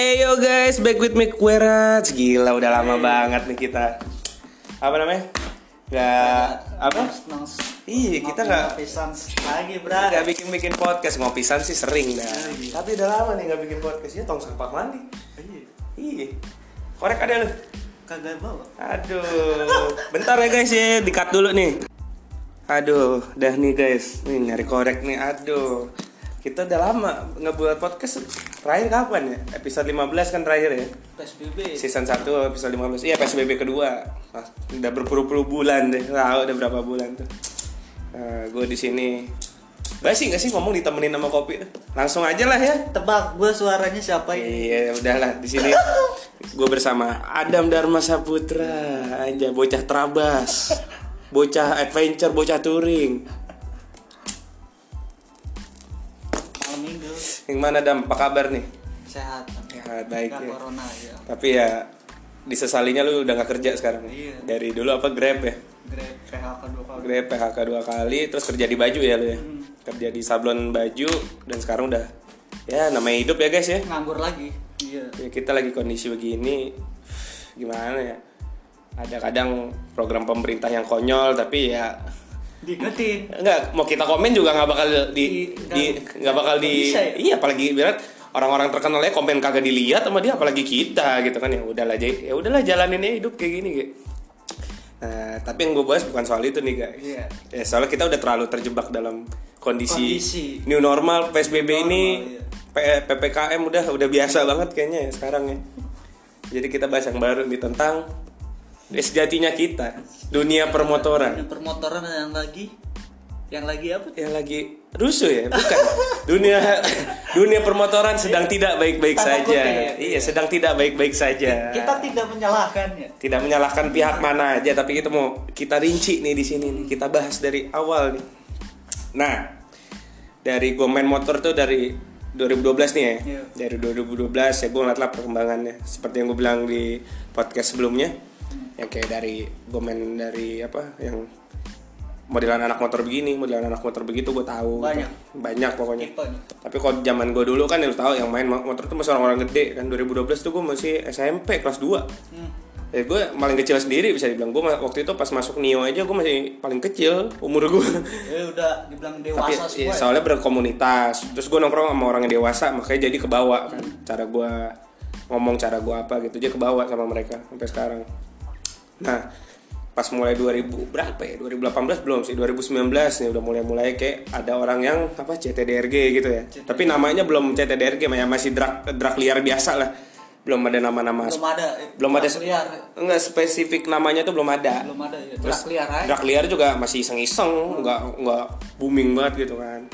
Hey yo guys, back with me Kwerat Gila udah lama banget nih kita. Apa namanya? Gak Apa? Iya kita gak pisan lagi bra Gak bikin-bikin podcast. Ngopisan sih sering dah. Iya. Tapi udah lama nih gak bikin podcast. Ya tong sampah mandi. Iya. Iya. Korek ada lu? Kagak bawa. Aduh. Bentar ya guys ya. Di-cut dulu nih. Aduh Dah nih guys. Nih nyari korek nih. Aduh Kita udah lama ngebuat podcast. Terakhir kapan ya? Episode 15 kan terakhir ya? PSBB Season 1 episode 15 Iya PSBB kedua. Nah, Udah berpuluh-puluh bulan deh. Tahu udah berapa bulan tuh. Nah, Gue di sini. Basi gak sih ngomong ditemenin sama kopi? Langsung aja lah ya. Tebak gua suaranya siapa ini? Iya udahlah di sini. Gue bersama Adam Dharma Saputra. Aja bocah trabas. Bocah adventure bocah touring yang mana Dam? Apa kabar nih? Sehat ya baik ya. corona ya tapi ya disesalinya lu udah gak kerja sekarang? Iya. dari dulu apa grab ya? Grab PHK dua kali. Grab PHK dua kali terus kerja di baju ya lu ya? Kerja di sablon baju dan sekarang udah ya namanya hidup ya guys ya? Nganggur lagi iya. Ya, kita lagi kondisi begini gimana ya? Ada kadang program pemerintah yang konyol tapi ya diingetin enggak mau kita komen juga nggak bakal di Di- nggak- bakal di ya? iya apalagi biar orang-orang terkenalnya komen kagak dilihat sama dia apalagi kita gitu kan ya udahlah aja ya udahlah jalanin aja hidup kayak gini gitu. Nah, tapi yang gue bahas bukan soal itu nih guys. Iya. Ya, soalnya kita udah terlalu terjebak dalam kondisi, Kondisi. new normal PSBB New ini normal, P- PPKM udah udah biasa banget kayaknya ya sekarang ya. Jadi kita bahas yang baru nih tentang ya, sejatinya kita dunia permotoran. Ini permotoran yang lagi yang lagi apa? Yang lagi rusuh ya? Bukan. Dunia dunia permotoran sedang tidak baik-baik saja. kutip. iya sedang tidak baik-baik saja. Kita tidak menyalahkannya tidak menyalahkan pihak mana aja tapi kita mau kita rinci nih di sini nih. Kita bahas dari awal nih. Nah dari gue main motor tuh dari 2012 nih ya? Iya. dari 2012 ya gue ngeliat lah perkembangannya. Seperti yang gue bilang di podcast sebelumnya yang kayak dari gue main dari apa yang modelan anak motor begini modelan anak motor begitu gue tahu Banyak. banyak pokoknya Tipenya. tapi kalau zaman gue dulu kan yang tahu yang main motor tuh masih orang-orang gede kan 2012 tuh gue masih SMP kelas 2 Hmm. Ya gue paling kecil sendiri bisa dibilang gue waktu itu pas masuk Nio aja gue masih paling kecil umur gue. ya udah dibilang Tapi dewasa iya, semua ya. soalnya berkomunitas. Terus gue nongkrong sama orang yang dewasa makanya jadi kebawa kan. Cara gue ngomong cara gue apa gitu aja kebawa sama mereka sampai sekarang. Nah pas mulai 2000 berapa ya? 2018 belum sih 2019 nih udah mulai mulai kayak ada orang yang apa CTDRG gitu ya. Tapi namanya belum CTDRG ya masih drag drag liar biasa lah. Belum ada nama-nama belum ada eh, belum ada liar. enggak spesifik namanya tuh belum ada. Belum ada ya drag liar aja. drag liar juga masih iseng-iseng nggak nggak booming banget gitu kan.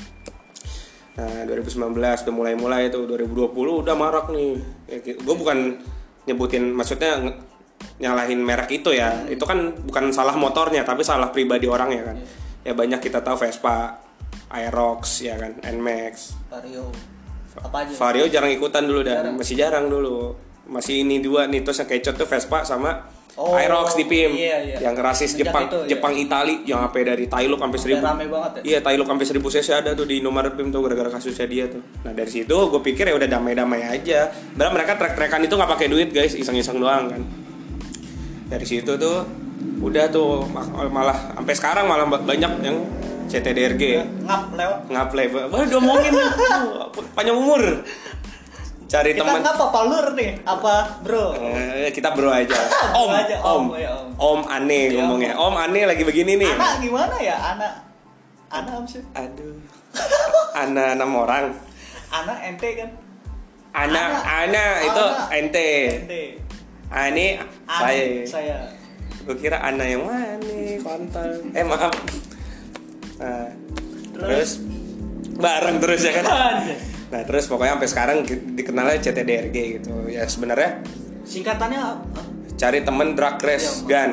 Nah 2019 udah mulai-mulai tuh 2020 udah marak nih. Ya, gue bukan nyebutin maksudnya nyalahin merek itu ya. Itu kan bukan salah motornya tapi salah pribadi orangnya kan. Ya banyak kita tahu Vespa Aerox ya kan Nmax Vario. Apa aja? Vario jarang ikutan dulu dah. Masih jarang dulu. Masih ini dua nih terus yang kecot tuh Vespa sama Oh, Aerox di PIM iya, iya. yang rasis Sejak Jepang itu, iya. Jepang Itali yang apa dari Tailuk sampai seribu rame banget ya? Iya Tailuk sampai seribu cc ada tuh di Indomaret PIM tuh gara-gara kasusnya dia tuh. Nah dari situ gue pikir ya udah damai-damai aja. Padahal mereka trek-trekan itu nggak pakai duit guys. Iseng-iseng doang kan dari situ tuh udah tuh ma- malah sampai sekarang malah ba- banyak yang CTDRG ngap lewat. Ngaplay Wah udah ngomongin panjang umur. Cari kita teman. ngap apa lur nih? Apa bro? Eh, kita bro aja. Bro om aja, om. om, ya, om. om aneh Ya, ngomongnya. om. Aneh lagi begini nih. Anak gimana ya? Anak anak sih? Aduh. Anak enam orang. Anak ente kan? Anak Anak. anak itu Anak. ente. Ente ah, ini anak saya. saya. Gue kira anak yang mana nih kontol. Eh maaf. Nah, terus? bareng terus ya kan? Nah terus pokoknya sampai sekarang dikenalnya CTDRG gitu. Ya sebenarnya singkatannya apa? cari temen drag race Iya, gun.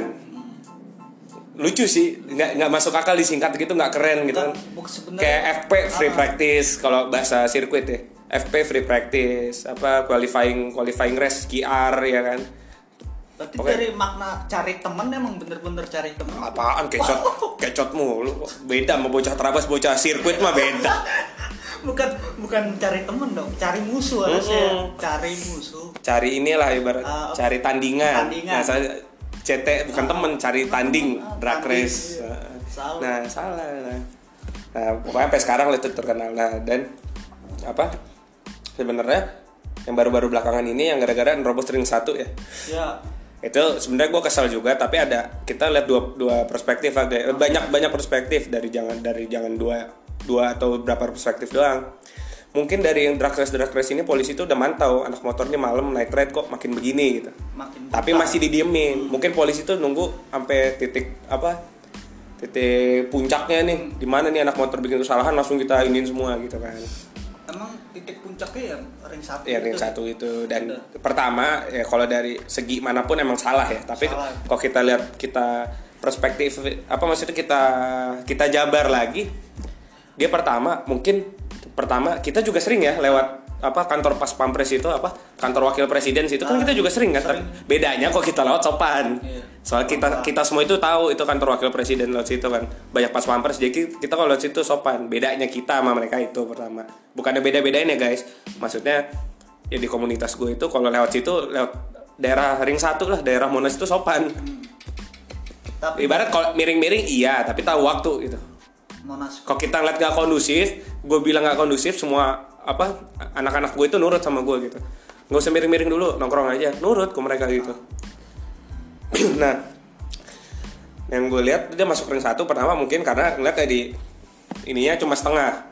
Lucu sih nggak nggak masuk akal disingkat gitu nggak keren gitu kan. Bukan sebenarnya kayak FP free Ah. practice kalau bahasa sirkuit ya. FP free practice apa qualifying qualifying race QR ya kan Berarti Oke. dari makna cari temen emang bener-bener cari temen apaan kecot kecot mulu beda sama bocah terabas bocah sirkuit mah beda bukan bukan cari temen dong cari musuh harusnya Mm-mm. cari musuh cari inilah ibarat Ah, cari tandingan. tandingan. Nah, saya CT bukan temen, cari tanding Ah, drag tanding, race. iya. Nah, Salah. Nah, salah. Nah, nah pokoknya sampai sekarang lah itu terkenal. Nah, dan apa? Sebenarnya yang baru-baru belakangan ini yang gara-gara nerobos ring satu ya. ya Itu sebenarnya gue kesal juga, tapi ada kita lihat dua dua perspektif ada banyak banyak perspektif dari jangan dari jangan dua dua atau berapa perspektif doang. Mungkin dari yang drag race drag race ini polisi itu udah mantau anak motor ini malam night ride kok makin begini gitu. makin Tapi masih didiemin. Mungkin polisi tuh nunggu sampai titik apa? Titik puncaknya nih. Di mana nih anak motor bikin kesalahan langsung kita iniin semua gitu kan. Titik puncaknya yang ring satu Ya ring itu. satu itu dan Udah. pertama ya kalau dari segi mana pun emang salah ya. Tapi Salah. kalau kita lihat kita perspektif apa maksudnya kita kita jabar lagi dia pertama mungkin pertama kita juga sering ya lewat apa kantor pas pampres itu apa kantor wakil presiden situ kan Ah, kita juga sering kan sering. Bedanya kok kita lewat sopan. Iya. soal kita kita semua itu tahu itu kantor wakil presiden lewat situ kan. Banyak pas pampres jadi kita kalau lewat situ sopan. Bedanya kita sama mereka itu pertama. Bukannya beda bedain ya guys. Maksudnya ya di komunitas gue itu kalau lewat situ lewat daerah ring satu lah daerah monas itu sopan. Tapi ibarat kalau miring-miring iya tapi tahu waktu gitu. Monas. Kalau kita ngeliat gak kondusif gue bilang gak kondusif semua apa anak-anak gue itu nurut sama gue gitu. Nggak usah miring-miring dulu nongkrong aja. Nurut ke mereka gitu. Nah yang gue lihat dia masuk ring satu pertama mungkin karena ngeliat kayak di ininya cuma setengah.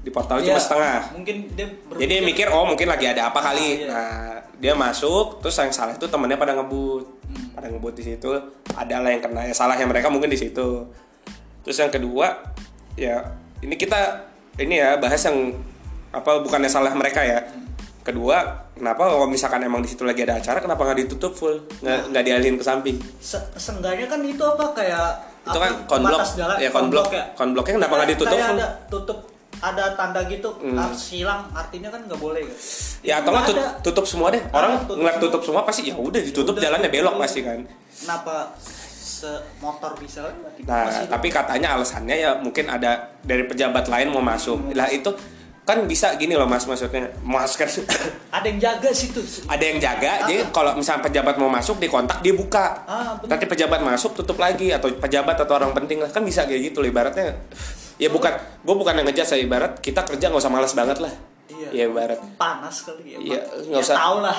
Di portal Iya, cuma setengah. mungkin dia berpikir- jadi dia mikir oh mungkin lagi ada apa kali. Ah, iya. nah dia masuk terus yang salah itu temennya pada ngebut. Hmm. pada ngebut di situ. Adalah yang kena ya salahnya mereka mungkin di situ. Terus yang kedua ya ini kita ini ya bahas yang apa bukannya salah mereka ya kedua kenapa kalau misalkan emang di situ lagi ada acara kenapa nggak ditutup full nggak nggak dialihin ke samping Se- seenggaknya kan itu apa kayak Itu apa, kan konblok. jalan, Ya, konblok. Konbloknya kenapa nggak ditutup, kayak Fung? ada tutup ada tanda gitu Hmm. harus hilang artinya kan nggak boleh kan ya atau nggak tut- tutup semua deh orang tutup ngeliat tutup semua pasti ya udah ditutup Udah, jalannya belok iya. pasti kan kenapa motor bisa Nah, tapi katanya alasannya ya mungkin ada dari pejabat lain mau masuk. Lah itu kan bisa gini loh Mas maksudnya. Masker ada yang jaga situ ada yang jaga. Ah. Jadi kalau misalnya pejabat mau masuk di kontak dia buka. Ah, bener. Nanti pejabat masuk tutup lagi atau pejabat atau orang penting lah kan bisa kayak gitu loh ibaratnya. Ya bukan, gue bukan yang ngejat saya ibarat kita kerja nggak usah malas banget lah. Iya. Ya ibarat. panas kali ya Iya, nggak ya, usah. tahu lah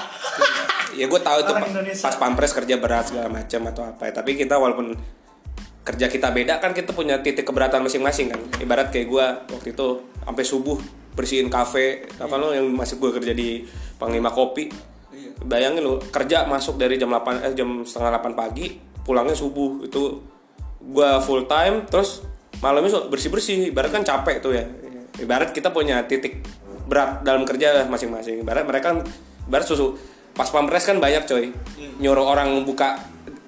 ya gue tahu itu Indonesia. pas pampres kerja berat segala macam atau apa ya. tapi kita walaupun kerja kita beda kan kita punya titik keberatan masing-masing kan. Ibarat kayak gue waktu itu sampai subuh bersihin kafe. Apa lo yang masih gue kerja di Panglima Kopi? Iya. bayangin lo kerja masuk dari jam 8 eh, jam setengah 8 pagi pulangnya subuh. Itu gue full time terus malamnya bersih bersih ibarat kan capek tuh ya. Ibarat kita punya titik berat dalam kerja masing-masing. Ibarat mereka kan ibarat susu pas pampres kan banyak coy. Iya. nyuruh orang buka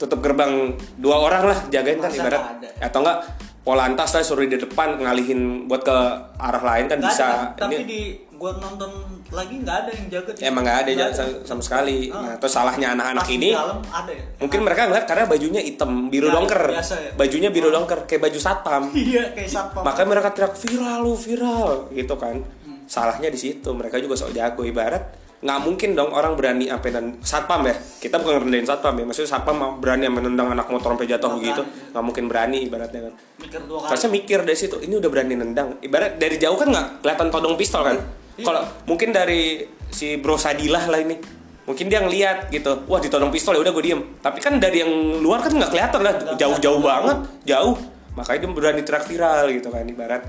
tutup gerbang dua orang lah jagain kan Masa ibarat ada? atau enggak polantas lah suruh di depan ngalihin buat ke arah lain kan Nggak bisa ada, tapi Ini- di gua nonton lagi nggak ada yang jaga Ya, emang nggak ada, Nggak ja- sama, sama sekali. Ah. Nah, terus salahnya anak-anak ini dalam ada ya mungkin mereka ngeliat karena bajunya hitam biru Ya, dongker, biasa ya. bajunya biru dongker kayak baju satpam. iya kayak satpam Makanya mereka teriak viral lu viral gitu kan. Hmm. Salahnya di situ. Mereka juga sok jago ibarat nggak mungkin dong orang berani sampai dan satpam ya kita bukan ngerendahin satpam ya maksudnya satpam mau berani menendang anak motor sampai jatuh begitu berani. nggak mungkin berani ibaratnya kan mikir dua kali mikir dari situ, ini udah berani nendang. Ibarat dari jauh kan nggak kelihatan todong pistol kan. Iya. Kalau mungkin dari si Bro Sadilah lah ini, mungkin dia ngeliat gitu, wah ditodong pistol ya udah gue diem. Tapi kan dari yang luar kan nggak kelihatan lah, jauh-jauh banget, jauh. Makanya dia berani teriak viral gitu kan ibarat.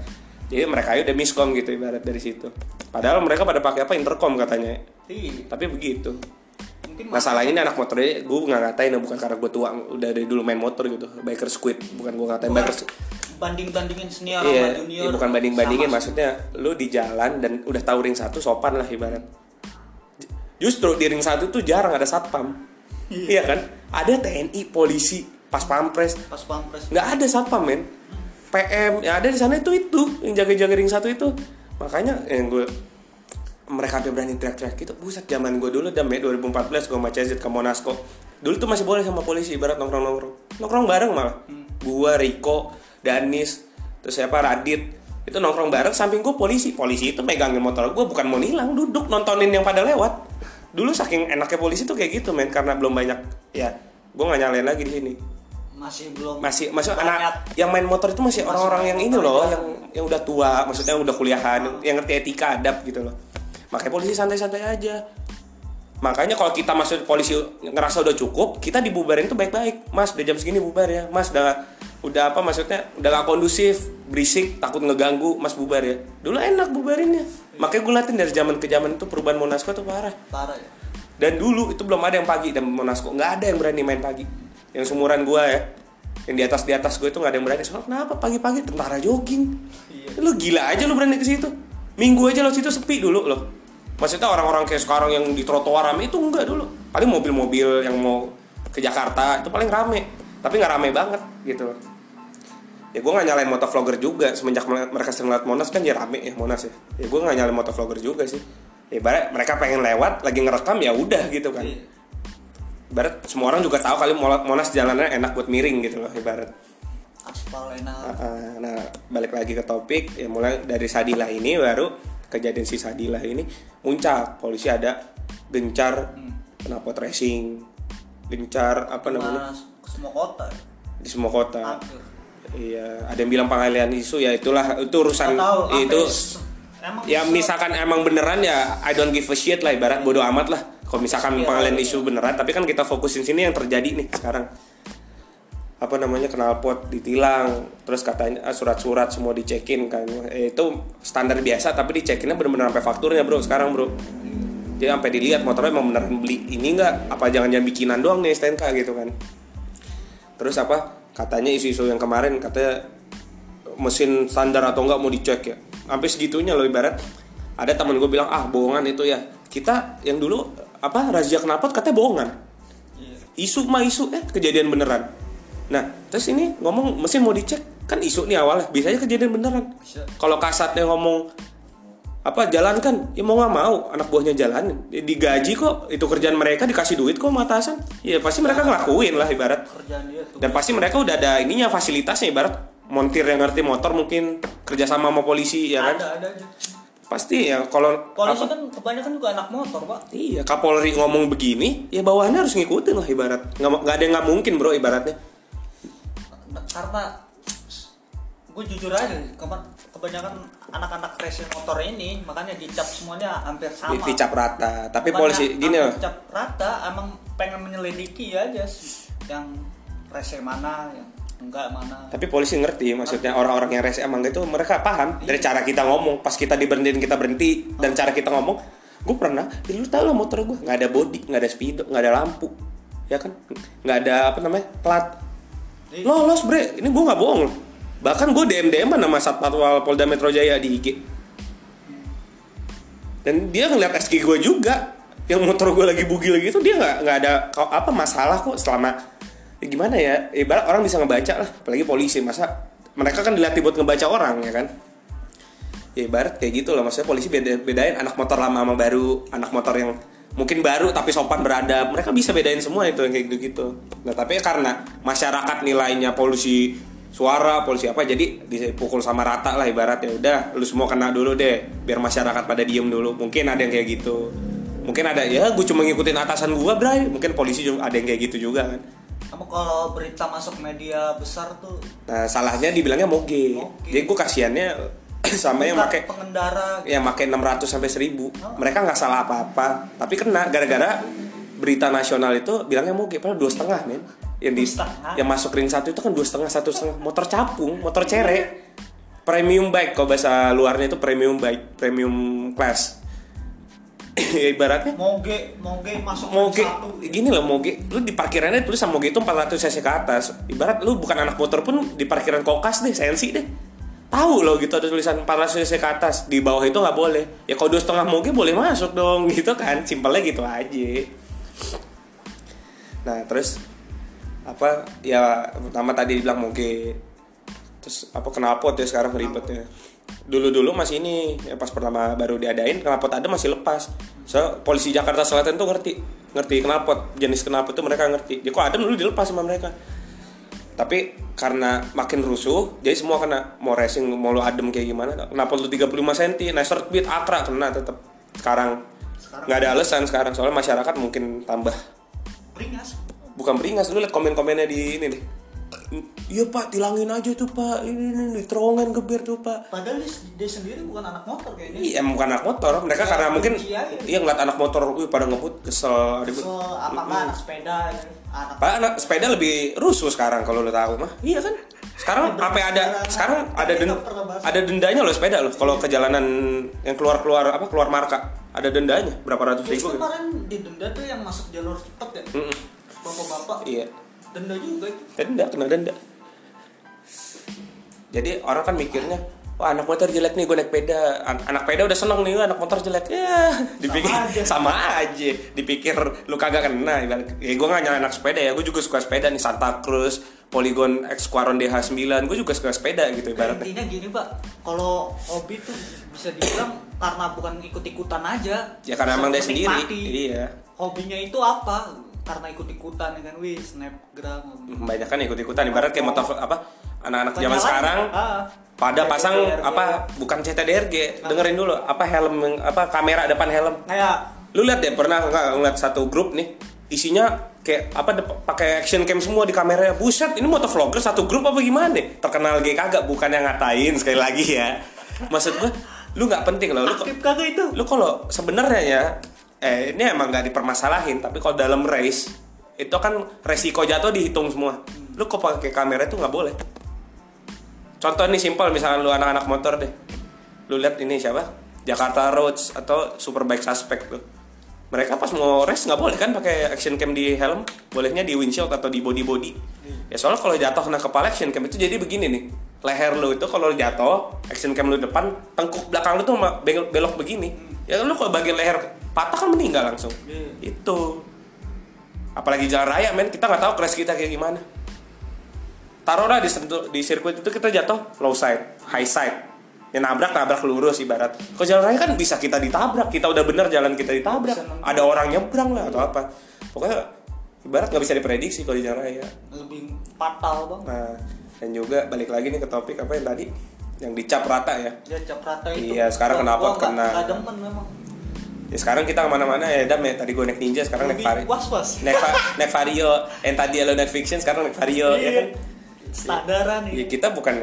Jadi mereka udah miskom gitu ibarat dari situ. Padahal mereka pada pakai apa intercom katanya. iya Tapi begitu. mungkin Masalahnya ini anak motornya gue nggak ngatain ya bukan karena gue tua udah dari dulu main motor gitu. Biker squid bukan gue ngatain Bukan biker banding bandingin senior Iya, sama junior iya, bukan banding-bandingin sama. maksudnya lu di jalan dan udah tahu ring satu sopan lah ibarat. Justru di ring satu tuh jarang ada satpam. Iya kan? Ada TNI, polisi, pas pampres, pas pampres nggak ada satpam men. PM ya ada di sana itu itu yang jaga-jaga ring satu itu. Makanya yang gue mereka sampai berani teriak-teriak gitu. Buset zaman gue dulu dam ya 2014 gue sama CZ ke Monasco. Dulu tuh masih boleh sama polisi ibarat nongkrong-nongkrong. Nongkrong bareng malah. Gua, Riko, Danis, terus siapa Radit. itu nongkrong bareng samping gue polisi polisi itu megangin motor gue bukan mau nilang duduk nontonin yang pada lewat dulu saking enaknya polisi tuh kayak gitu men karena belum banyak ya gue nggak nyalain lagi di sini masih belum masih masih banyak. anak yang main motor itu masih orang-orang yang ini loh ya. yang yang udah tua maksudnya yang udah kuliahan yang ngerti etika adab gitu loh. Makanya polisi santai-santai aja. Makanya kalau kita masuk polisi ngerasa udah cukup kita dibubarin tuh baik-baik. Mas udah jam segini bubar ya. Mas udah udah apa maksudnya? Udah gak kondusif berisik takut ngeganggu mas bubar ya. Dulu enak bubarinnya. Makanya gue latin dari zaman ke zaman itu perubahan Monasco tuh parah. Parah ya. Dan dulu itu belum ada yang pagi dan Monasco nggak ada yang berani main pagi yang sumuran gua ya. Yang di atas di atas gue itu nggak ada yang berani. Soalnya kenapa pagi-pagi tentara jogging? Iya. lu gila aja lu berani ke situ. Minggu aja lo situ sepi dulu loh. Maksudnya orang-orang kayak sekarang yang di trotoar rame itu enggak dulu. Paling mobil-mobil yang mau ke Jakarta itu paling rame. Tapi nggak rame banget gitu loh. Ya gue nggak nyalain motovlogger juga. Semenjak mereka sering lewat Monas kan ya rame ya Monas ya. Ya gue nggak nyalain motovlogger juga sih. Ya ibarat mereka pengen lewat lagi ngerekam ya udah gitu kan. Iya. Ibarat semua orang juga tahu kali Monas jalannya enak buat miring gitu loh ibarat. Aspal enak. Uh, nah balik lagi ke topik ya mulai dari Sadilah ini baru kejadian si Sadilah ini muncak polisi ada gencar knalpot racing gencar apa namanya? Mas, ke semua kota ya? di semua kota. Hampir. Iya ada yang bilang pengalian isu ya itulah itu urusan tahu itu emang ya se- misalkan emang beneran ya I don't give a shit lah ibarat bodoh amat lah kalau misalkan Iya, pengalian isu beneran tapi kan kita fokusin sini yang terjadi nih sekarang. Apa namanya knalpot ditilang terus katanya ah, surat-surat semua dicekin kan. Eh, itu standar biasa tapi dicekinnya bener-bener sampai fakturnya bro sekarang bro. Jadi sampai dilihat motornya emang beneran beli ini enggak apa jangan-jangan bikinan doang nih STNK gitu kan. Terus apa? Katanya isu-isu yang kemarin katanya mesin standar atau enggak mau dicek ya. Sampai segitunya loh ibarat. Ada temen gue bilang ah bohongan itu ya. Kita yang dulu apa razia knalpot katanya bohongan. Iya. isu mah isu eh kejadian beneran. Nah terus ini ngomong mesin mau dicek kan isu nih awalnya. Biasanya kejadian beneran. Bisa. kalau kasatnya ngomong apa jalankan ya mau nggak mau anak buahnya jalanin Ya, digaji kok itu kerjaan mereka dikasih duit kok sama atasan. Ya pasti mereka ngelakuin lah ibarat. Dan pasti mereka udah ada ininya fasilitasnya ibarat. Montir yang ngerti motor mungkin kerjasama sama polisi ya kan? Ada ada aja pasti ya kalau polisi apa- kan kebanyakan juga anak motor pak. Iya kapolri ngomong begini ya bawahannya harus ngikutin lah ibarat. Nggak nggak ada yang nggak mungkin bro ibaratnya. Karena gue jujur aja kebanyakan anak-anak racing motor ini makanya dicap semuanya hampir sama. Di- dicap rata. Tapi polisi gini loh. dicap rata emang pengen menyelidiki aja sih yang racing mana yang enggak mana? Tapi polisi ngerti maksudnya orang-orang yang rese emang itu mereka paham dari cara kita ngomong. Pas kita diberhentiin kita berhenti dan cara kita ngomong gue pernah ya lu tau lah motor gue nggak ada body nggak ada speedo nggak ada lampu. Ya kan? Nggak ada apa namanya plat. Jadi, lolos bre. Ini gue nggak bohong. Loh. bahkan gue dm dm sama satpol Polda Metro Jaya di IG dan dia ngeliat SG gue juga yang motor gue lagi bugil gitu dia nggak nggak ada apa masalah kok selama ya gimana ya? Ibarat orang bisa ngebaca lah apalagi polisi. Masa mereka kan dilatih buat ngebaca orang ya kan? Ya ibarat kayak gitu loh maksudnya polisi beda bedain anak motor lama sama baru anak motor yang mungkin baru tapi sopan beradab. Mereka bisa bedain semua itu yang kayak gitu gitu nah tapi karena masyarakat nilainya polusi suara polisi apa jadi dipukul sama rata lah ibaratnya udah lu semua kena dulu deh biar masyarakat pada diem dulu. Mungkin ada yang kayak gitu. Mungkin ada ya gue cuma ngikutin atasan gua bray. Mungkin polisi juga ada yang kayak gitu juga kan kamu kalau berita masuk media besar tuh nah salahnya dibilangnya moge, Moge. jadi gue kasihannya sama yang pakai pengendara yang pakai 600 sampai 1000 mereka nggak salah apa-apa. Tapi kena gara-gara berita nasional itu bilangnya moge. Padahal dua setengah men. Yang di setengah? yang masuk ring satu itu kan dua setengah satu setengah. Motor capung motor cere premium bike kalau bahasa luarnya itu premium bike premium class ibaratnya? Moge moge masuk moge. satu. Gini loh moge. Lu di parkirannya tulis sama moge itu 400 cc ke atas. Ibarat lu bukan anak motor pun di parkiran kokas deh sensi deh. Tahu loh gitu ada tulisan 400 cc ke atas. Di bawah itu nggak boleh. Ya kalau dua setengah moge boleh masuk dong gitu kan. Simpelnya gitu aja. Nah terus apa ya pertama tadi dibilang moge. Terus apa knalpot ya sekarang ribetnya dulu dulu masih ini ya pas pertama baru diadain knalpot ada masih lepas. So polisi Jakarta Selatan tuh ngerti ngerti knalpot jenis knalpot tuh mereka ngerti. Ya kok ada dulu dilepas sama mereka. Tapi karena makin rusuh jadi semua kena mau racing mau lu adem kayak gimana kenapa lu 35 cm nicer beat akra kena tetap sekarang Sekarang- nggak ada alasan sekarang soalnya masyarakat mungkin tambah. Beringas. Bukan beringas lu liat komen-komennya di ini deh iya pak tilangin aja tuh pak. Ini ini, ini terowongan geber tuh pak. Padahal dia, dia sendiri bukan anak motor kayaknya. Iya emang bukan anak motor. Mereka Ya, karena mungkin iya ngeliat anak motor wih pada ngebut kesel ribut. So apakah anak sepeda ya? anak Pak anak sepeda lebih rusuh sekarang kalau lo tahu mah. Iya kan? Sekarang Ya, apa ada? sekarang ada den- ada dendanya loh sepeda loh kalau ke jalanan yang keluar-keluar apa keluar marka. Ada dendanya berapa ratus ribu. Kemarin di denda tuh yang masuk jalur cepat ya? Bapak-bapak. Iya. Denda juga. Itu Denda kena denda. Jadi orang kan mikirnya Wah anak motor jelek nih gue naik peda. An- Anak peda udah seneng nih "Wah, anak motor jelek. Ya dipikir aja. sama aja. Dipikir lu kagak kena. Ya gue gak nyala anak sepeda ya Gue juga suka sepeda nih Santa Cruz Polygon X Quaron DH9 Gue juga suka sepeda gitu ibaratnya. Intinya gini pak kalau hobi tuh bisa dibilang karena bukan ikut-ikutan aja. Ya karena emang dia sendiri. Iya. Hobinya itu apa karena ikut-ikutan ya kan. Wih snapgram banyak kan ikut-ikutan ibarat kayak motor apa anak-anak zaman Banyak sekarang. Ah. pada pasang apa bukan CTDRG dengerin dulu apa helm apa kamera depan helm. Kayak lu lihat deh pernah nggak ngeliat satu grup nih isinya kayak apa pakai action cam semua di kameranya. Buset ini motovlogger satu grup apa gimana deh? Terkenal gay kagak bukan yang ngatain sekali lagi ya. Maksud gua lu nggak penting loh. Lu aktif kagak itu? lu kalau sebenarnya ya eh ini emang nggak dipermasalahin tapi kalau dalam race itu kan resiko jatuh dihitung semua. Lu kok pakai kamera itu nggak boleh. Contoh nih simpel misalnya lu anak-anak motor deh. Lu lihat ini siapa? Jakarta Roads atau Superbike Suspect tuh. Mereka pas mau race nggak boleh kan pakai action cam di helm? Bolehnya di windshield atau di body body ya soalnya kalau jatuh kena kepala action cam itu jadi begini nih. Leher lu itu kalau jatuh action cam lu depan tengkuk belakang lu tuh belok begini. Ya lu kalau bagian leher patah kan meninggal langsung. Iya. itu. Apalagi jalan raya men kita nggak tahu crash kita kayak gimana. Taruhlah di di sirkuit itu kita jatuh low side high side. Ya nabrak nabrak lurus ibarat. Kalau jalan raya kan bisa kita ditabrak kita udah bener jalan kita ditabrak. Ada orang nyebrang lah atau apa. Pokoknya ibarat nggak bisa diprediksi kalau di jalan raya. Lebih fatal bang. Nah dan juga balik lagi nih ke topik apa yang tadi? Yang dicap rata ya. Dia cap rata itu. Iya, sekarang kenapa gua kena? nggak demen memang ya sekarang kita ke mana-mana ya dam ya tadi gue naik ninja sekarang naik lebih vario was was naik, va- naik vario. Yang tadi lo naik fiction sekarang naik vario ya kan? Standaran Ya nih kita bukan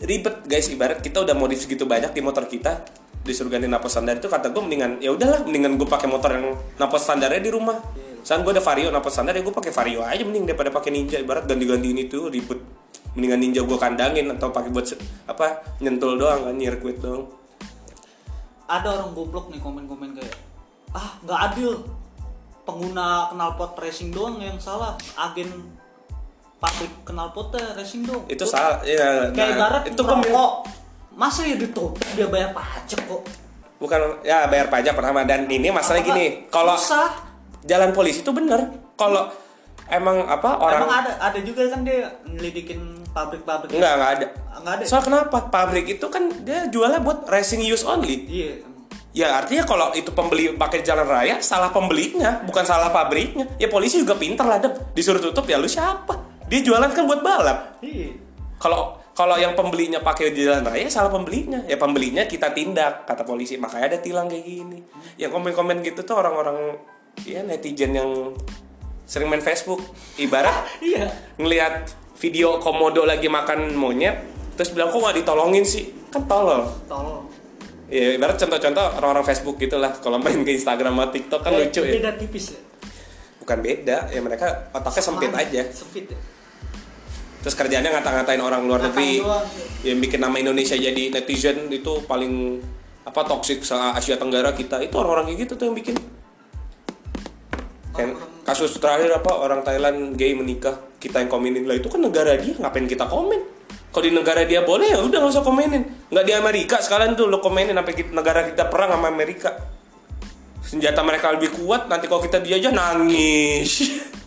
ribet guys. Ibarat kita udah modif segitu banyak di motor kita disuruh ganti napos standar itu kata gue mendingan ya udahlah mendingan gue pakai motor yang napos standarnya di rumah. Sekarang gue ada vario napos standar ya gue pakai vario aja mending daripada pakai ninja. Ibarat ganti-gantiin itu ribet. Mendingan ninja gue kandangin atau pakai buat apa nyentul doang kan nyirkuit doang. Ada orang goblok nih komen-komen kayak ah nggak adil. Pengguna knalpot racing doang yang salah. Agen pabrik knalpotnya racing doang. Itu salah. Ya. kayak ibarat itu itu kok masa ya ditutup dia bayar pajak kok. Bukan ya bayar pajak pertama. Dan ini masalah Apakah gini. Kalau jalan polisi itu bener. Kalau emang apa orang emang ada ada juga kan dia ngelidikin pabrik-pabrik enggak enggak ada nggak ada Soal kenapa? Pabrik itu kan dia jualnya buat racing use only. iya Ya artinya kalau itu pembeli pakai jalan raya salah pembelinya, bukan salah pabriknya. Ya polisi juga pinter lah, Dep. Disuruh tutup ya lu siapa? Dia jualan kan buat balap. iya Kalau kalau yang pembelinya pakai jalan raya salah pembelinya. Ya pembelinya kita tindak kata polisi. Makanya ada tilang kayak gini. Yang komen-komen gitu tuh orang-orang ya netizen yang sering main Facebook. Ibarat iya. ngelihat video komodo lagi makan monyet terus bilang kok nggak ditolongin sih? Kan tolol tolong. Ya ibarat contoh-contoh orang-orang Facebook gitulah kalau main ke Instagram atau TikTok kan lucu ya. beda tipis ya? Bukan beda ya mereka otaknya sempit aja. Sempit ya? Terus kerjanya ngata-ngatain orang luar negeri. doang. yang bikin nama Indonesia jadi netizen itu paling apa toksik se Asia Tenggara kita. Itu orang-orang kayak gitu tuh yang bikin. Kayak kasus terakhir apa? Orang Thailand gay menikah. Kita yang komenin lah. Itu kan negara dia. Ngapain kita komen? Kalau di negara dia boleh ya udah nggak usah komenin nggak di Amerika sekalian tuh lo komenin sampai kita- negara kita perang sama Amerika. Senjata mereka lebih kuat. Nanti kalau kita dijajah nangis.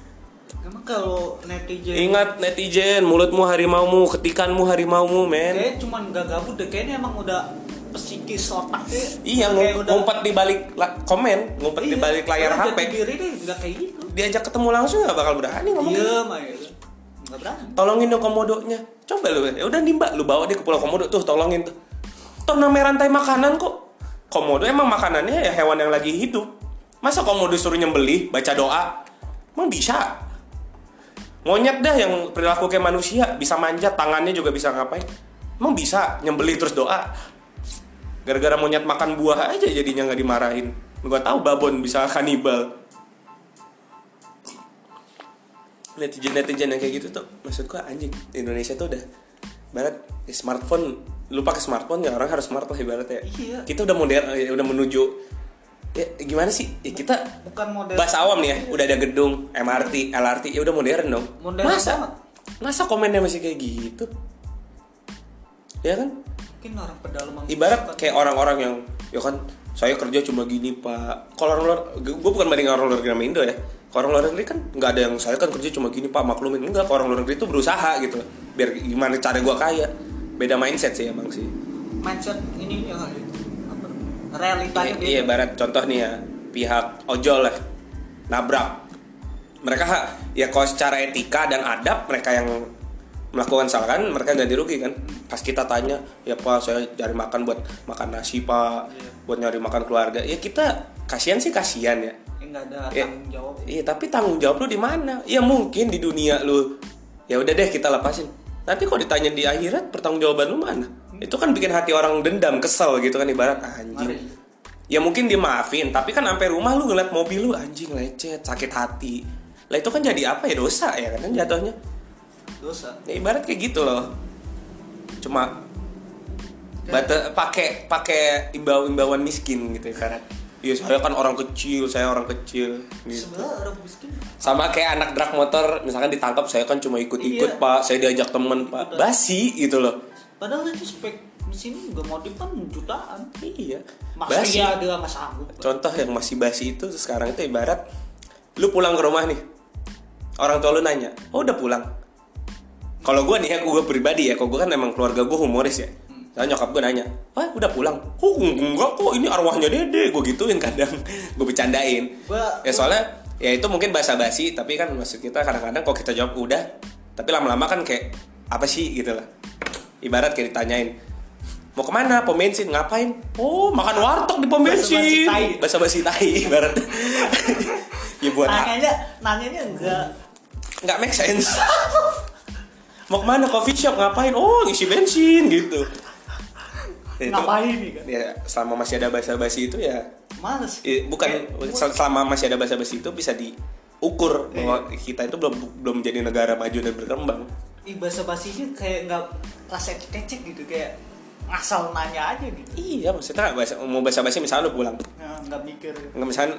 Emang kalau netizen ingat netizen mulutmu harimaumu ketikanmu harimaumu men. Kayaknya cuman gak gabut deh, kayaknya emang udah psikis otaknya iya ngumpet di balik komen ngumpet di Iya, balik layar HP diri deh nggak kayak gitu. Diajak ketemu langsung nggak bakal berani ngomong gitu. nggak nggak berani. Tolongin dong komodonya. Coba lu ya udah nih mbak lu bawa dia ke pulau komodo. Tuh tolongin tuh. Toh namanya rantai makanan kok. Komodo emang makanannya ya hewan yang lagi hidup. Masa komodo suruh nyembeli baca doa? Emang bisa? Monyet dah yang perilaku kayak manusia bisa manjat tangannya juga bisa ngapain? Emang bisa nyembeli terus doa gara-gara monyet makan buah aja jadinya nggak dimarahin. Gua tahu babon bisa kanibal. Netizen netizen yang kayak gitu tuh maksud gua anjing di Indonesia tuh udah barat ya smartphone lu pakai smartphone ya orang harus smart lah ibaratnya. Iya. kita udah modern ya, udah menuju ya gimana sih? Ya kita bukan model. bahasa awam nih ya udah ada gedung MRT LRT ya udah modern dong. Modern masa? banget. masa komennya masih kayak gitu? Ya kan mungkin orang pedalaman ibarat suka- kayak orang-orang yang ya kan saya kerja cuma gini pak. Kalau orang luar gue bukan banding orang luar negeri sama Indo ya. Kalau orang luar negeri kan nggak ada yang saya kan kerja cuma gini pak. Maklumin. Enggak kalau orang luar negeri itu berusaha gitu. Biar gimana cara gue kaya. Beda mindset sih emang sih. Mindset ini ya apa? Realitanya iya, iya barat. Contoh nih ya pihak ojol lah. Nabrak. Mereka ha- ya kalau secara etika dan adab mereka yang melakukan kesalahan mereka ganti rugi kan? Pas kita tanya ya pak saya cari makan buat makan nasi pak. Iya. buat nyari makan keluarga. Ya kita kasihan sih kasihan ya. Ya, nggak ada Iya. tanggung jawab. Iya tapi tanggung jawab lu di mana? Ya mungkin di dunia lu. Ya udah deh kita lepasin. Nanti kalau ditanya di akhirat pertanggungjawaban lu mana? Itu kan bikin hati orang dendam kesel gitu kan ibarat anjing. Mari. ya mungkin dimaafin tapi kan sampai rumah lu ngeliat mobil lu anjing lecet sakit hati. Lah itu kan jadi apa ya? Dosa ya kan jatuhnya dosa ya ibarat kayak gitu loh cuma bata pakai pakai imbau imbauan miskin gitu ya karena Iya saya kan orang kecil, saya orang kecil gitu. orang miskin Sama kayak anak drag motor misalkan ditangkap saya kan cuma ikut-ikut Iya. pak, saya diajak temen pak, basi gitu loh. padahal itu spek mesin juga modif kan jutaan Iya. masa Basi. iya dia nggak sanggup Contoh yang masih basi itu sekarang itu ibarat lu pulang ke rumah nih, orang tua lu nanya, oh udah pulang. Kalau gue nih ya, gue pribadi ya, kalau gue kan emang keluarga gue humoris ya. Soalnya nyokap gue nanya, wah udah pulang? Oh enggak kok, ini arwahnya dede, gue gituin kadang, gue bercandain. Ya soalnya, ya itu mungkin bahasa basi, tapi kan maksud kita kadang-kadang kalau kita jawab udah, tapi lama-lama kan kayak apa sih gitu lah. Ibarat kayak ditanyain, mau ke mana pom bensin ngapain oh makan warteg di pom Basa-basi bensin tai. basa basi tai ibarat ya buat nanyanya nanyanya enggak nggak make sense mau ke mana? Coffee shop ngapain? Oh ngisi bensin gitu. Ya, itu- ngapain nih kan? Ya selama masih ada basa basi itu ya males. eh, bukan. sel- selama masih ada basa basi itu bisa diukur bahwa kita itu belum belum menjadi negara maju dan berkembang. Ih bahasa basinya kayak nggak rasa kecek gitu kayak ngasal nanya aja gitu. Iya maksudnya bahasa, mau basa basi misalnya lu pulang. Nah, nggak mikir. Nggak misalnya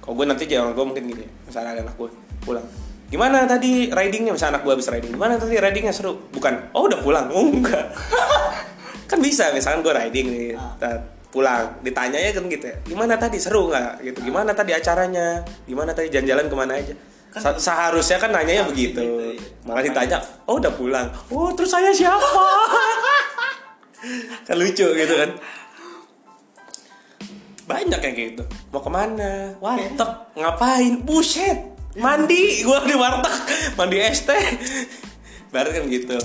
kalau gue nanti jadi orang gue mungkin gini misalnya ada anak gue pulang gimana tadi ridingnya? Misalnya anak gue habis riding. Gimana tadi ridingnya? Seru. Bukan oh udah pulang. Oh enggak. Kan bisa misalkan gue riding nih Ah. pulang. Ditanya ya kan gitu ya. Gimana tadi? Seru nggak? Gitu. Gimana tadi acaranya? Gimana tadi jalan-jalan ke mana aja? Kan- seharusnya kan nanyanya Harusnya begitu. gitu, iya. malah ditanya oh udah pulang? Oh terus saya siapa? Kan lucu gitu kan. Banyak yang gitu. Mau ke mana? Warteg ngapain? Buset mandi gua di warteg mandi es teh. Baru kan gitu.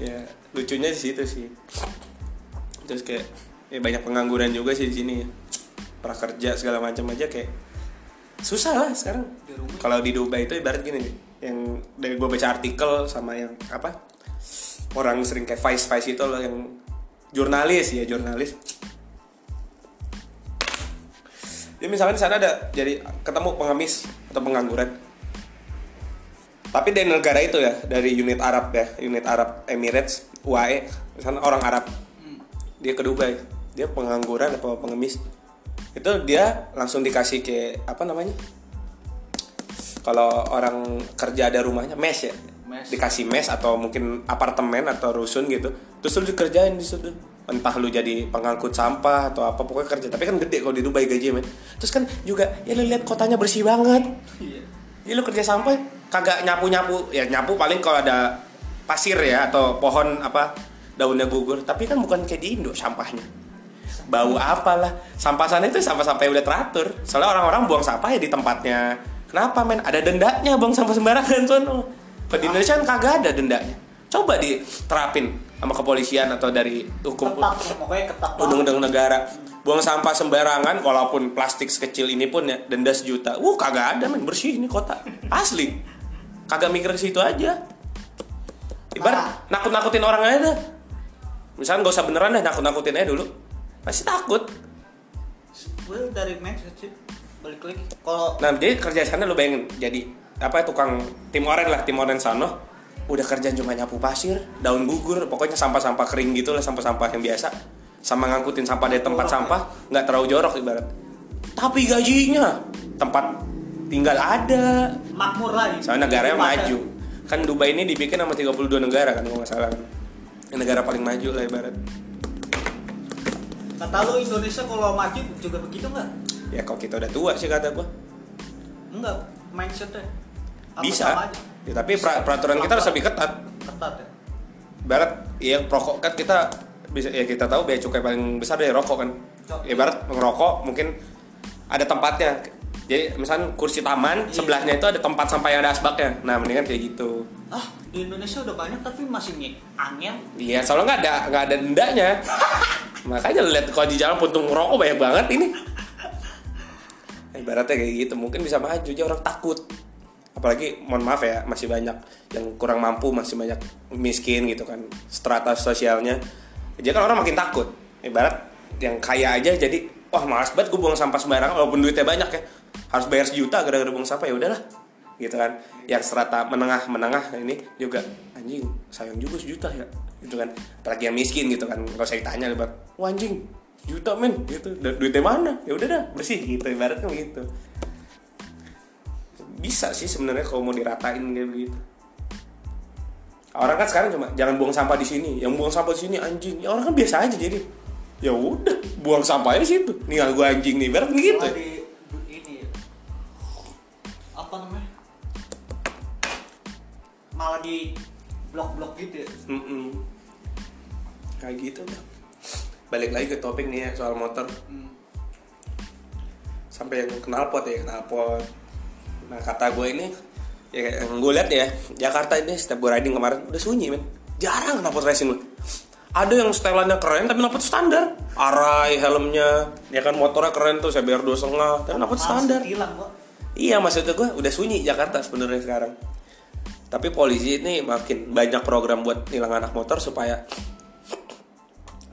Ya lucunya di situ sih. Terus kayak ya banyak pengangguran juga sih di sini. Prakerja segala macam aja kayak susah lah sekarang. Kalau di Dubai itu ibarat gini nih yang dari gua baca artikel sama yang apa orang sering kayak Vice Vice itu loh yang jurnalis ya jurnalis. Jadi misalkan di sana ada jadi ketemu pengemis atau pengangguran. Tapi dari negara itu ya dari unit Arab ya unit Arab Emirates UAE misalnya orang Arab. Hmm. dia ke Dubai. Dia pengangguran atau pengemis. Itu dia langsung dikasih ke apa namanya? Kalau orang kerja ada rumahnya mes ya. Mes. dikasih mes atau mungkin apartemen atau rusun gitu. Terus lu dikerjain di situ entah lu jadi pengangkut sampah atau apa pokoknya kerja. Tapi kan gede kalau di Dubai gaji men. Terus kan juga ya lu lihat kotanya bersih banget. Iya. Jadi lu kerja sampah kagak nyapu nyapu ya nyapu paling kalau ada pasir ya atau pohon apa daunnya gugur. Tapi kan bukan kayak di Indo sampahnya. Bau apalah. Sampah sana itu sampah sampah udah teratur. Soalnya orang-orang buang sampah ya di tempatnya. Kenapa men? Ada dendanya buang sampah sembarangan sono Kalau di Indonesia kan kagak ada dendanya. Coba diterapin sama kepolisian atau dari hukum banget undang-undang negara. Buang sampah sembarangan, walaupun plastik sekecil ini pun ya denda sejuta. Uh kagak ada men bersih ini kota. Asli. Kagak mikir ke situ aja. Ibarat nakut-nakutin orang aja dah. Misalnya gak usah beneran deh nakut-nakutin aja dulu. Pasti takut. gue dari sih balik lagi kalau Nah, jadi kerja sana lu bayangin jadi apa tukang tim oren lah, tim oren sana udah kerjaan cuma nyapu pasir, daun gugur, pokoknya sampah-sampah kering gitu lah, sampah-sampah yang biasa. Sama ngangkutin sampah dari tempat Jorok sampah, nggak terlalu jorok ibarat. Tapi gajinya tempat tinggal ada. makmur lagi Soalnya negaranya maju. Kan Dubai ini dibikin sama 32 negara kan kalau nggak salah. Negara paling maju lah ibarat. kata lu Indonesia kalau maju juga begitu nggak Ya kalau kita udah tua sih kata gua. enggak mindsetnya Apa Bisa. sama aja? Ya, tapi pra- peraturan kita harus lebih ketat. ketat ya Barat ya rokok kan kita bisa ya kita tahu bea cukai paling besar dari rokok kan. Oke. Ibarat ngerokok mungkin ada tempatnya. Jadi misalnya kursi taman Iya. sebelahnya itu ada tempat sampah yang ada asbaknya. Nah mendingan kayak gitu. ah di Indonesia udah banyak tapi masih nih angin Iya soalnya nggak ada nggak ada dendanya. Makanya lihat kalau di jalan puntung ngerokok banyak banget ini. Ibaratnya kayak gitu mungkin bisa maju aja orang takut. Apalagi mohon maaf ya masih banyak yang kurang mampu masih banyak miskin gitu kan strata sosialnya. Jadi kan orang makin takut. Ibarat yang kaya aja jadi wah malas banget gue buang sampah sembarangan walaupun duitnya banyak ya. Harus bayar sejuta gara-gara buang sampah ya udahlah. Gitu kan. Yang strata menengah menengah ini juga anjing sayang juga sejuta ya. Gitu kan. Apalagi yang miskin gitu kan. Kalau saya ditanya lebar wah anjing sejuta men gitu. Du- duitnya mana? Ya udah dah bersih gitu ibaratnya gitu bisa sih sebenarnya kalau mau diratain kayak begitu. Orang kan sekarang cuma jangan buang sampah di sini. Yang buang sampah di sini anjing. Ya orang kan biasa aja jadi. Ya udah buang sampahnya di situ. Nih gue anjing nih ibarat gitu. di ini apa namanya? Malah di blok-blok gitu ya. Mm-mm. kayak gitu dah. balik lagi ke topik nih ya soal motor. Hmm. sampai yang knalpot ya knalpot nah kata gue ini ya yang gue lihat ya Jakarta ini setiap gue riding kemarin udah sunyi men jarang knalpot racing lu ada yang setelannya keren tapi knalpot standar arai helmnya ya kan motornya keren tuh CBR dua setengah tapi knalpot standar setilan gua Iya maksudnya gue udah sunyi Jakarta sebenarnya sekarang. Tapi polisi ini makin banyak program buat nilang anak motor supaya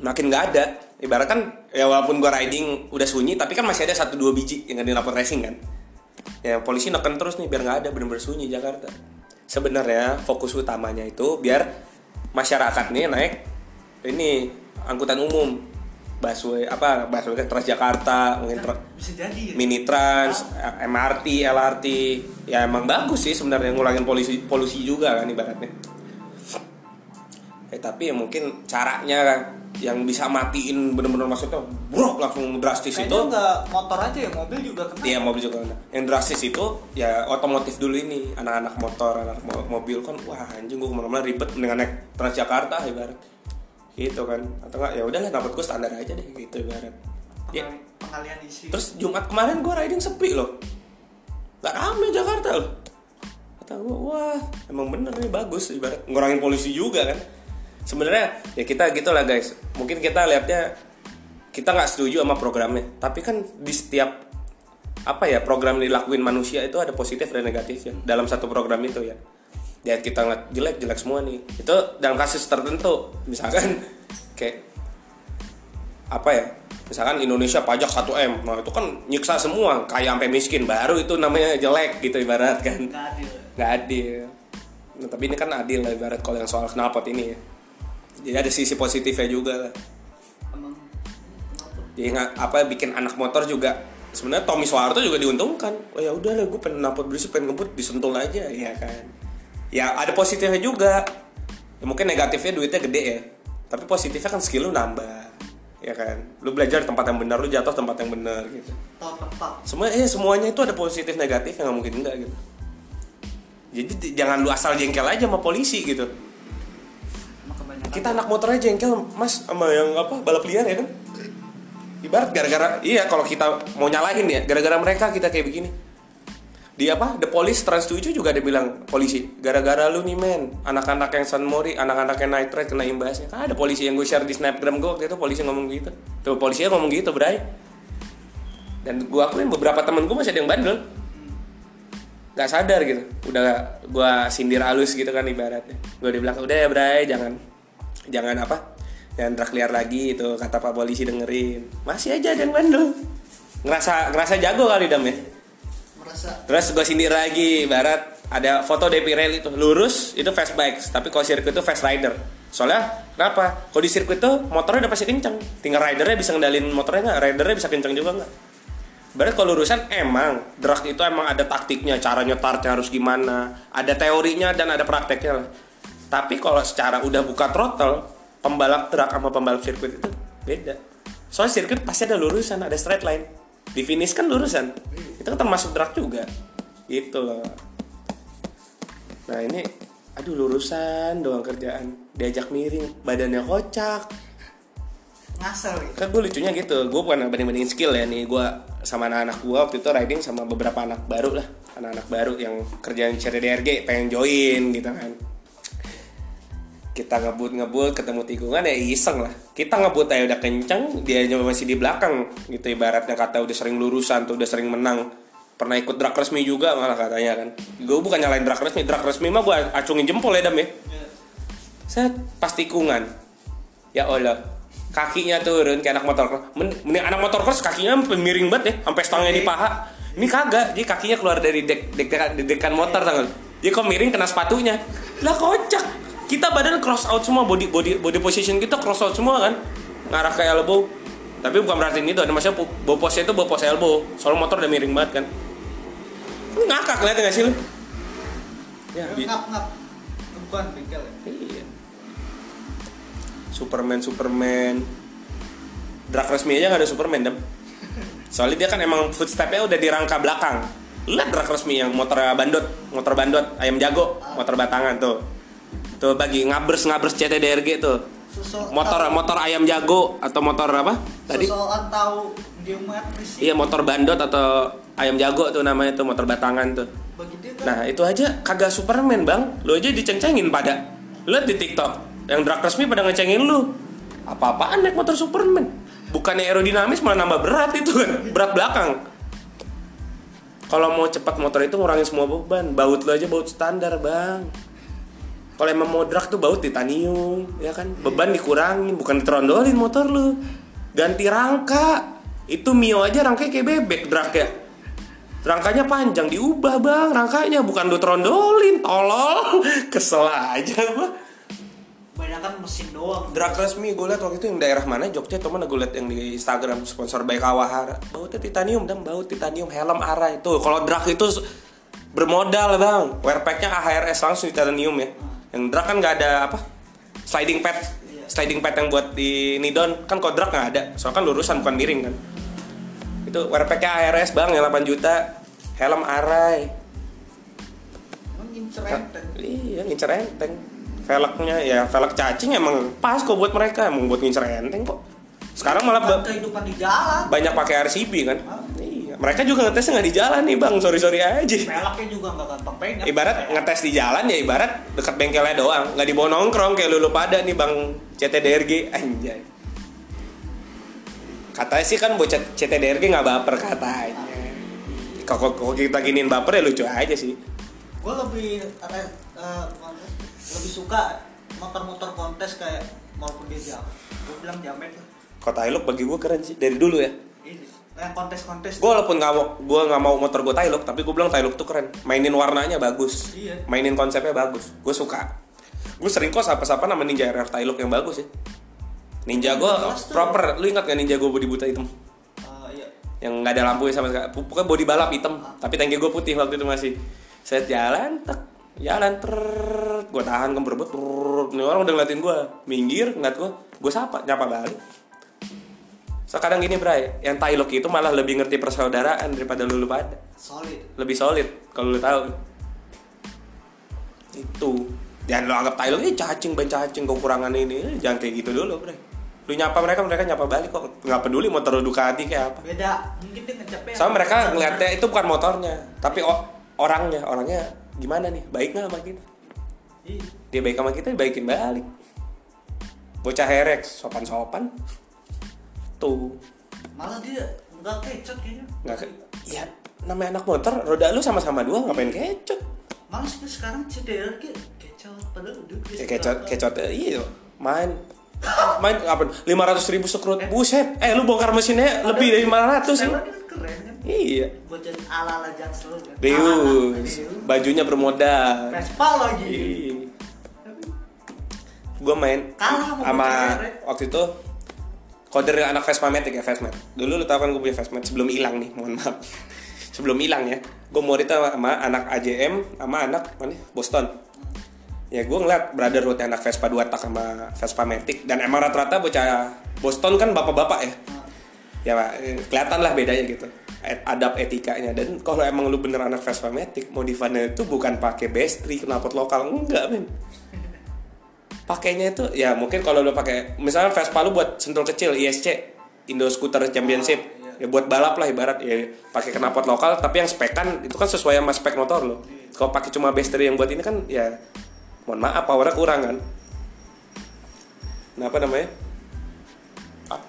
makin nggak ada. Ibarat kan ya walaupun gue riding udah sunyi tapi kan masih ada satu dua biji yang nggak dilapor racing kan. Ya polisi neken terus nih biar nggak ada bener-bener sunyi Jakarta. Sebenarnya fokus utamanya itu biar masyarakat nih naik ini angkutan umum busway apa busway Transjakarta mungkin tra- bisa jadi ya mini trans, MRT, LRT, ya emang bagus sih sebenarnya ngulangin polusi polusi juga kan ibaratnya. Eh tapi ya mungkin caranya kan yang bisa matiin bener-bener maksudnya bro langsung drastis kayaknya itu. nggak motor aja ya mobil juga kena. Iya mobil juga kena. Yang drastis itu ya otomotif dulu ini. Anak-anak motor, anak mo- mobil kan wah anjing gua ke mana-mana ribet dengan naik Transjakarta ibarat. Gitu kan. Atau enggak ya udahlah dapat gue standar aja deh gitu ibarat. Ya. Pengal- pengalian isi. Terus Jumat kemarin gue riding sepi loh. Gak rame Jakarta loh. Kata gue wah emang bener nih bagus Ibarat. Ngurangin polusi juga kan sebenarnya ya kita gitu lah guys. Mungkin kita lihatnya Kita nggak setuju sama programnya. Tapi kan di setiap apa ya program dilakuin manusia itu ada positif dan negatif ya dalam satu program itu ya. Ya kita ngeliat jelek jelek semua nih. Itu dalam kasus tertentu. Misalkan kayak apa ya misalkan Indonesia pajak 1 m. Nah itu kan nyiksa semua. Kayak sampai miskin. Baru itu namanya jelek gitu ibarat kan. Nggak adil. Nggak adil. Nah, tapi ini kan adil lah ibarat kalau yang soal knalpot ini ya jadi ada sisi positifnya juga lah. Jadi apa bikin anak motor juga sebenarnya Tommy Soeharto juga diuntungkan. Oh ya udah lah gue pengen knalpot berisik pengen ngebut disentul aja. Ya kan. Ya ada positifnya juga. Ya, mungkin negatifnya duitnya gede ya. Tapi positifnya kan skill lu nambah. Ya kan. Lu belajar tempat yang benar lu jatuh tempat yang benar gitu. Semua eh semuanya itu ada positif negatif yang nggak mungkin enggak gitu. Jadi jangan lu asal jengkel aja sama polisi gitu kita anak motornya jengkel mas sama yang apa balap liar ya kan? Ibarat gara-gara iya kalau kita mau nyalahin ya gara-gara mereka kita kayak begini. Di apa The Police Trans 7 juga ada bilang polisi gara-gara lu nih men. Anak-anak yang San Mori anak-anak yang Night Ride kena imbasnya. Kan ada polisi yang gue share di snapgram gue waktu itu polisi ngomong gitu. Tuh polisinya ngomong gitu bray. Dan gue akuin beberapa temen gue masih ada yang bandel. Nggak sadar gitu. Udah gue sindir halus gitu kan ibaratnya. Gue dibilang udah ya bray jangan jangan apa jangan drag liar lagi itu kata pak polisi dengerin masih aja ada yang bandel ngerasa ngerasa jago kali dam ya merasa Terus gue sindir lagi, barat ada foto DP Rail itu lurus itu fast bikes, tapi kalau sirkuit itu fast rider. Soalnya kenapa? Kalau di sirkuit itu motornya udah pasti kencang, tinggal ridernya bisa ngendalin motornya nggak, ridernya bisa kencang juga nggak. Berarti kalau lurusan emang drag itu emang ada taktiknya, cara nyetarnya harus gimana, ada teorinya dan ada prakteknya lah. Tapi kalau secara udah buka throttle, pembalap drag sama pembalap sirkuit itu beda. Soalnya sirkuit pasti ada lurusan, ada straight line. Di finish kan lurusan. Itu kan termasuk drag juga. Gitu loh. Nah ini, aduh lurusan doang kerjaan. Diajak miring, badannya kocak. ngasal gitu Kan gue lucunya gitu, gue bukan banding-bandingin skill ya nih Gue sama anak-anak gue waktu itu riding sama beberapa anak baru lah Anak-anak baru yang kerjaan CDRG pengen join gitu kan kita ngebut-ngebut ketemu tikungan ya iseng lah. Kita ngebut aja udah kenceng dia masih di belakang. Gitu ibaratnya kata udah sering lurusan tuh udah sering menang. Pernah ikut drag resmi juga malah katanya kan. Gue bukan nyalain drag resmi drag resmi mah gue acungin jempol ya dam ya. Saya pas tikungan. Ya Allah kakinya turun kayak anak motor Men- mending anak motor cross kakinya miring banget ya sampai stangnya di paha. Ini kagak jadi kakinya keluar dari dek dek dekan motor tangan dia kok miring kena sepatunya. Lah kocak kita badan cross out semua body body body position kita cross out semua kan ngarah ke elbow tapi bukan berarti itu ada maksudnya bawa posnya itu bawa pos elbow soalnya motor udah miring banget kan Lu ngakak lihat gak sih lu ya ngap ngap bukan bengkel ya Iya. Superman Superman. Drag resmi aja gak ada Superman dem. Soalnya dia kan emang footstepnya udah di rangka belakang. Lihat drag resmi yang motor bandot, motor bandot, ayam jago, motor batangan tuh. Tuh bagi ngabers ngabers CTDRG tuh. Sosok Motor motor ayam jago atau motor apa? Tadi? Sosokan tahu geometris Iya motor bandot atau ayam jago tuh namanya tuh motor batangan tuh. kan Nah itu aja. Kagak Superman bang. Lu aja diceng-cengin pada. Lu liat di TikTok. Yang drag resmi pada ngecengin lu. Apa-apaan naik motor Superman? Bukannya aerodinamis malah nambah berat itu kan. Berat belakang. Kalau mau cepat motor itu ngurangin semua beban. Baut lu aja baut standar bang Kalau emang mau drag tuh baut titanium ya kan? Beban dikurangin Bukan ditrondolin motor lu. Ganti rangka. Itu Mio aja rangkanya kayak bebek drag ya. Rangkanya panjang diubah bang rangkanya. Bukan lu trondolin tolol. Kesel aja gua banyak kan mesin doang. Drag resmi gue liat waktu itu yang daerah mana? Jogja temen gue liat yang di Instagram sponsor by Kawahara bautnya titanium dan baut titanium helm arah itu. Kalau drag itu bermodal bang. Wearpacknya AHRS langsung titanium ya yang drag kan nggak ada apa? Sliding pad. Iya. sliding pad yang buat di nidon. Kan kalau drag nggak ada? Soalnya kan lurusan bukan miring kan. Itu wearpacknya AHRS bang yang 8 juta. Helm arai. Emang ngincer enteng. Iya, ngincer enteng. Velgnya ya velg cacing emang pas kok buat mereka, emang buat ngincer enteng kok. Sekarang malah ba- kehidupan di jalan. banyak pakai RCB kan. Mereka juga ngetesnya nggak di jalan nih bang, sorry sorry aja. pelaknya juga nggak gampang pengen Ibarat ngetes di jalan ya ibarat dekat bengkelnya doang, nggak dibawa nongkrong kayak lulu pada nih bang CTDRG anjay. Katanya sih kan buat CTDRG nggak baper katanya. Kalau kalau kita giniin baper ya lucu aja sih. gue lebih eh, bukan, lebih suka motor-motor kontes kayak maupun dia jamet gue bilang jamet lah Kota Ilok bagi gue keren sih dari dulu ya. Yang kontes-kontes gue walaupun nggak mau gue nggak mau motor gue Tailuk tapi gue bilang Tailuk tuh keren. Mainin warnanya bagus. Iya. mainin konsepnya bagus. Gue suka. Gue sering kok sapa-sapa nama Ninja RR Tailuk yang bagus ya. Ninja gue proper. Lu ingat gak Ninja gue body buta hitam? Eh, iya. Yang nggak ada lampunya sama sekali. Pokoknya body balap hitam. Tapi tangki gue putih waktu itu masih. Saya jalan tek jalan ter gue tahan trrrt. ini orang udah ngeliatin gue minggir ngeliat gue gue sapa nyapa balik sekarang gini Bray yang Tailuk itu malah lebih ngerti persaudaraan daripada lu lu pada solid. Lebih solid kalau lu tahu. Itu. Jangan lu anggap Tailuk ini cacing ben cacing kekurangan ini. Eh, jangan kayak gitu dulu Bray. Lu nyapa mereka mereka nyapa balik kok. Nggak peduli motor lu Ducati kayak apa. Beda. Mungkin dia ngecepnya Soalnya mereka ngeliatnya itu bukan motornya, tapi o- orangnya. Orangnya gimana nih? Baik nggak sama kita? Dia baik sama kita baikin balik. Bocah herex sopan tuh malah dia nggak kecot kayaknya. Nggak ke ya namanya anak motor roda lu sama-sama dua ngapain kecot malah sih sekarang CDR ke kecot padahal udah ya kecot kecot. eh, iya main main apa lima ratus ribu sekrut. Buset eh lu bongkar mesinnya lebih dari lima ratus sih kan keren kan? Iya. Buat jadi ala ala jaksel kan? Beus. bajunya bermodal. Vespa lagi. Gue main Kalah sama waktu itu koder anak Vespa Matic ya Vespa dulu lu tau kan gue punya Vespa sebelum hilang nih mohon maaf. Sebelum hilang ya. Gue mau sama, sama anak AJM sama anak mana? Boston. Ya gue ngeliat brother road anak Vespa 2 tak sama Vespa Matic. Dan emang rata-rata bocah Boston kan bapak-bapak ya. Ya eh, kelihatan lah bedanya gitu. Adab etikanya. Dan kalau emang lu bener anak Vespa Matic modifannya itu bukan pakai bestri knalpot lokal. Enggak men pakainya itu ya mungkin kalau lu pakai misalnya Vespa lu buat sentul kecil ISC Indo Scooter Championship. Ya buat balap lah ibarat ya pakai knalpot lokal. Tapi yang spekan itu kan sesuai sama spek motor lo kalau pakai cuma bestri yang buat ini kan ya mohon maaf powernya kurang kan. Nah apa namanya? Apa.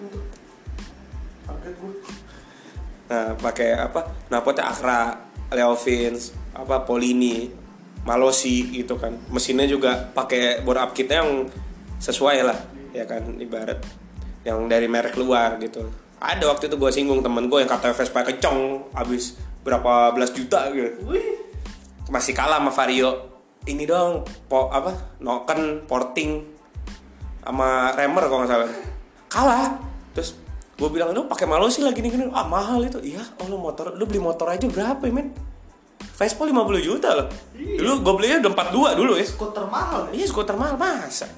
Nah, pakai apa? Knalpotnya Akra, Leovins, apa Polini, Malosi gitu kan. Mesinnya juga pakai bore up kitnya yang sesuai lah, ya kan ibarat yang dari merek luar gitu. Ada waktu itu gue singgung temen gue yang kata Vespa kecong habis berapa belas juta gitu. wih Masih kalah sama Vario. Ini dong po, apa? Noken, porting sama Remer kalau nggak salah. Kalah. Terus gue bilang lu pakai Malosi lah gini-gini. Ah mahal itu. Iya, oh lu motor, lu beli motor aja berapa ya, men? Vespa 50 juta loh. Dulu gue belinya udah 42 dulu ya. skuter mahal ya Iya skuter mahal masa?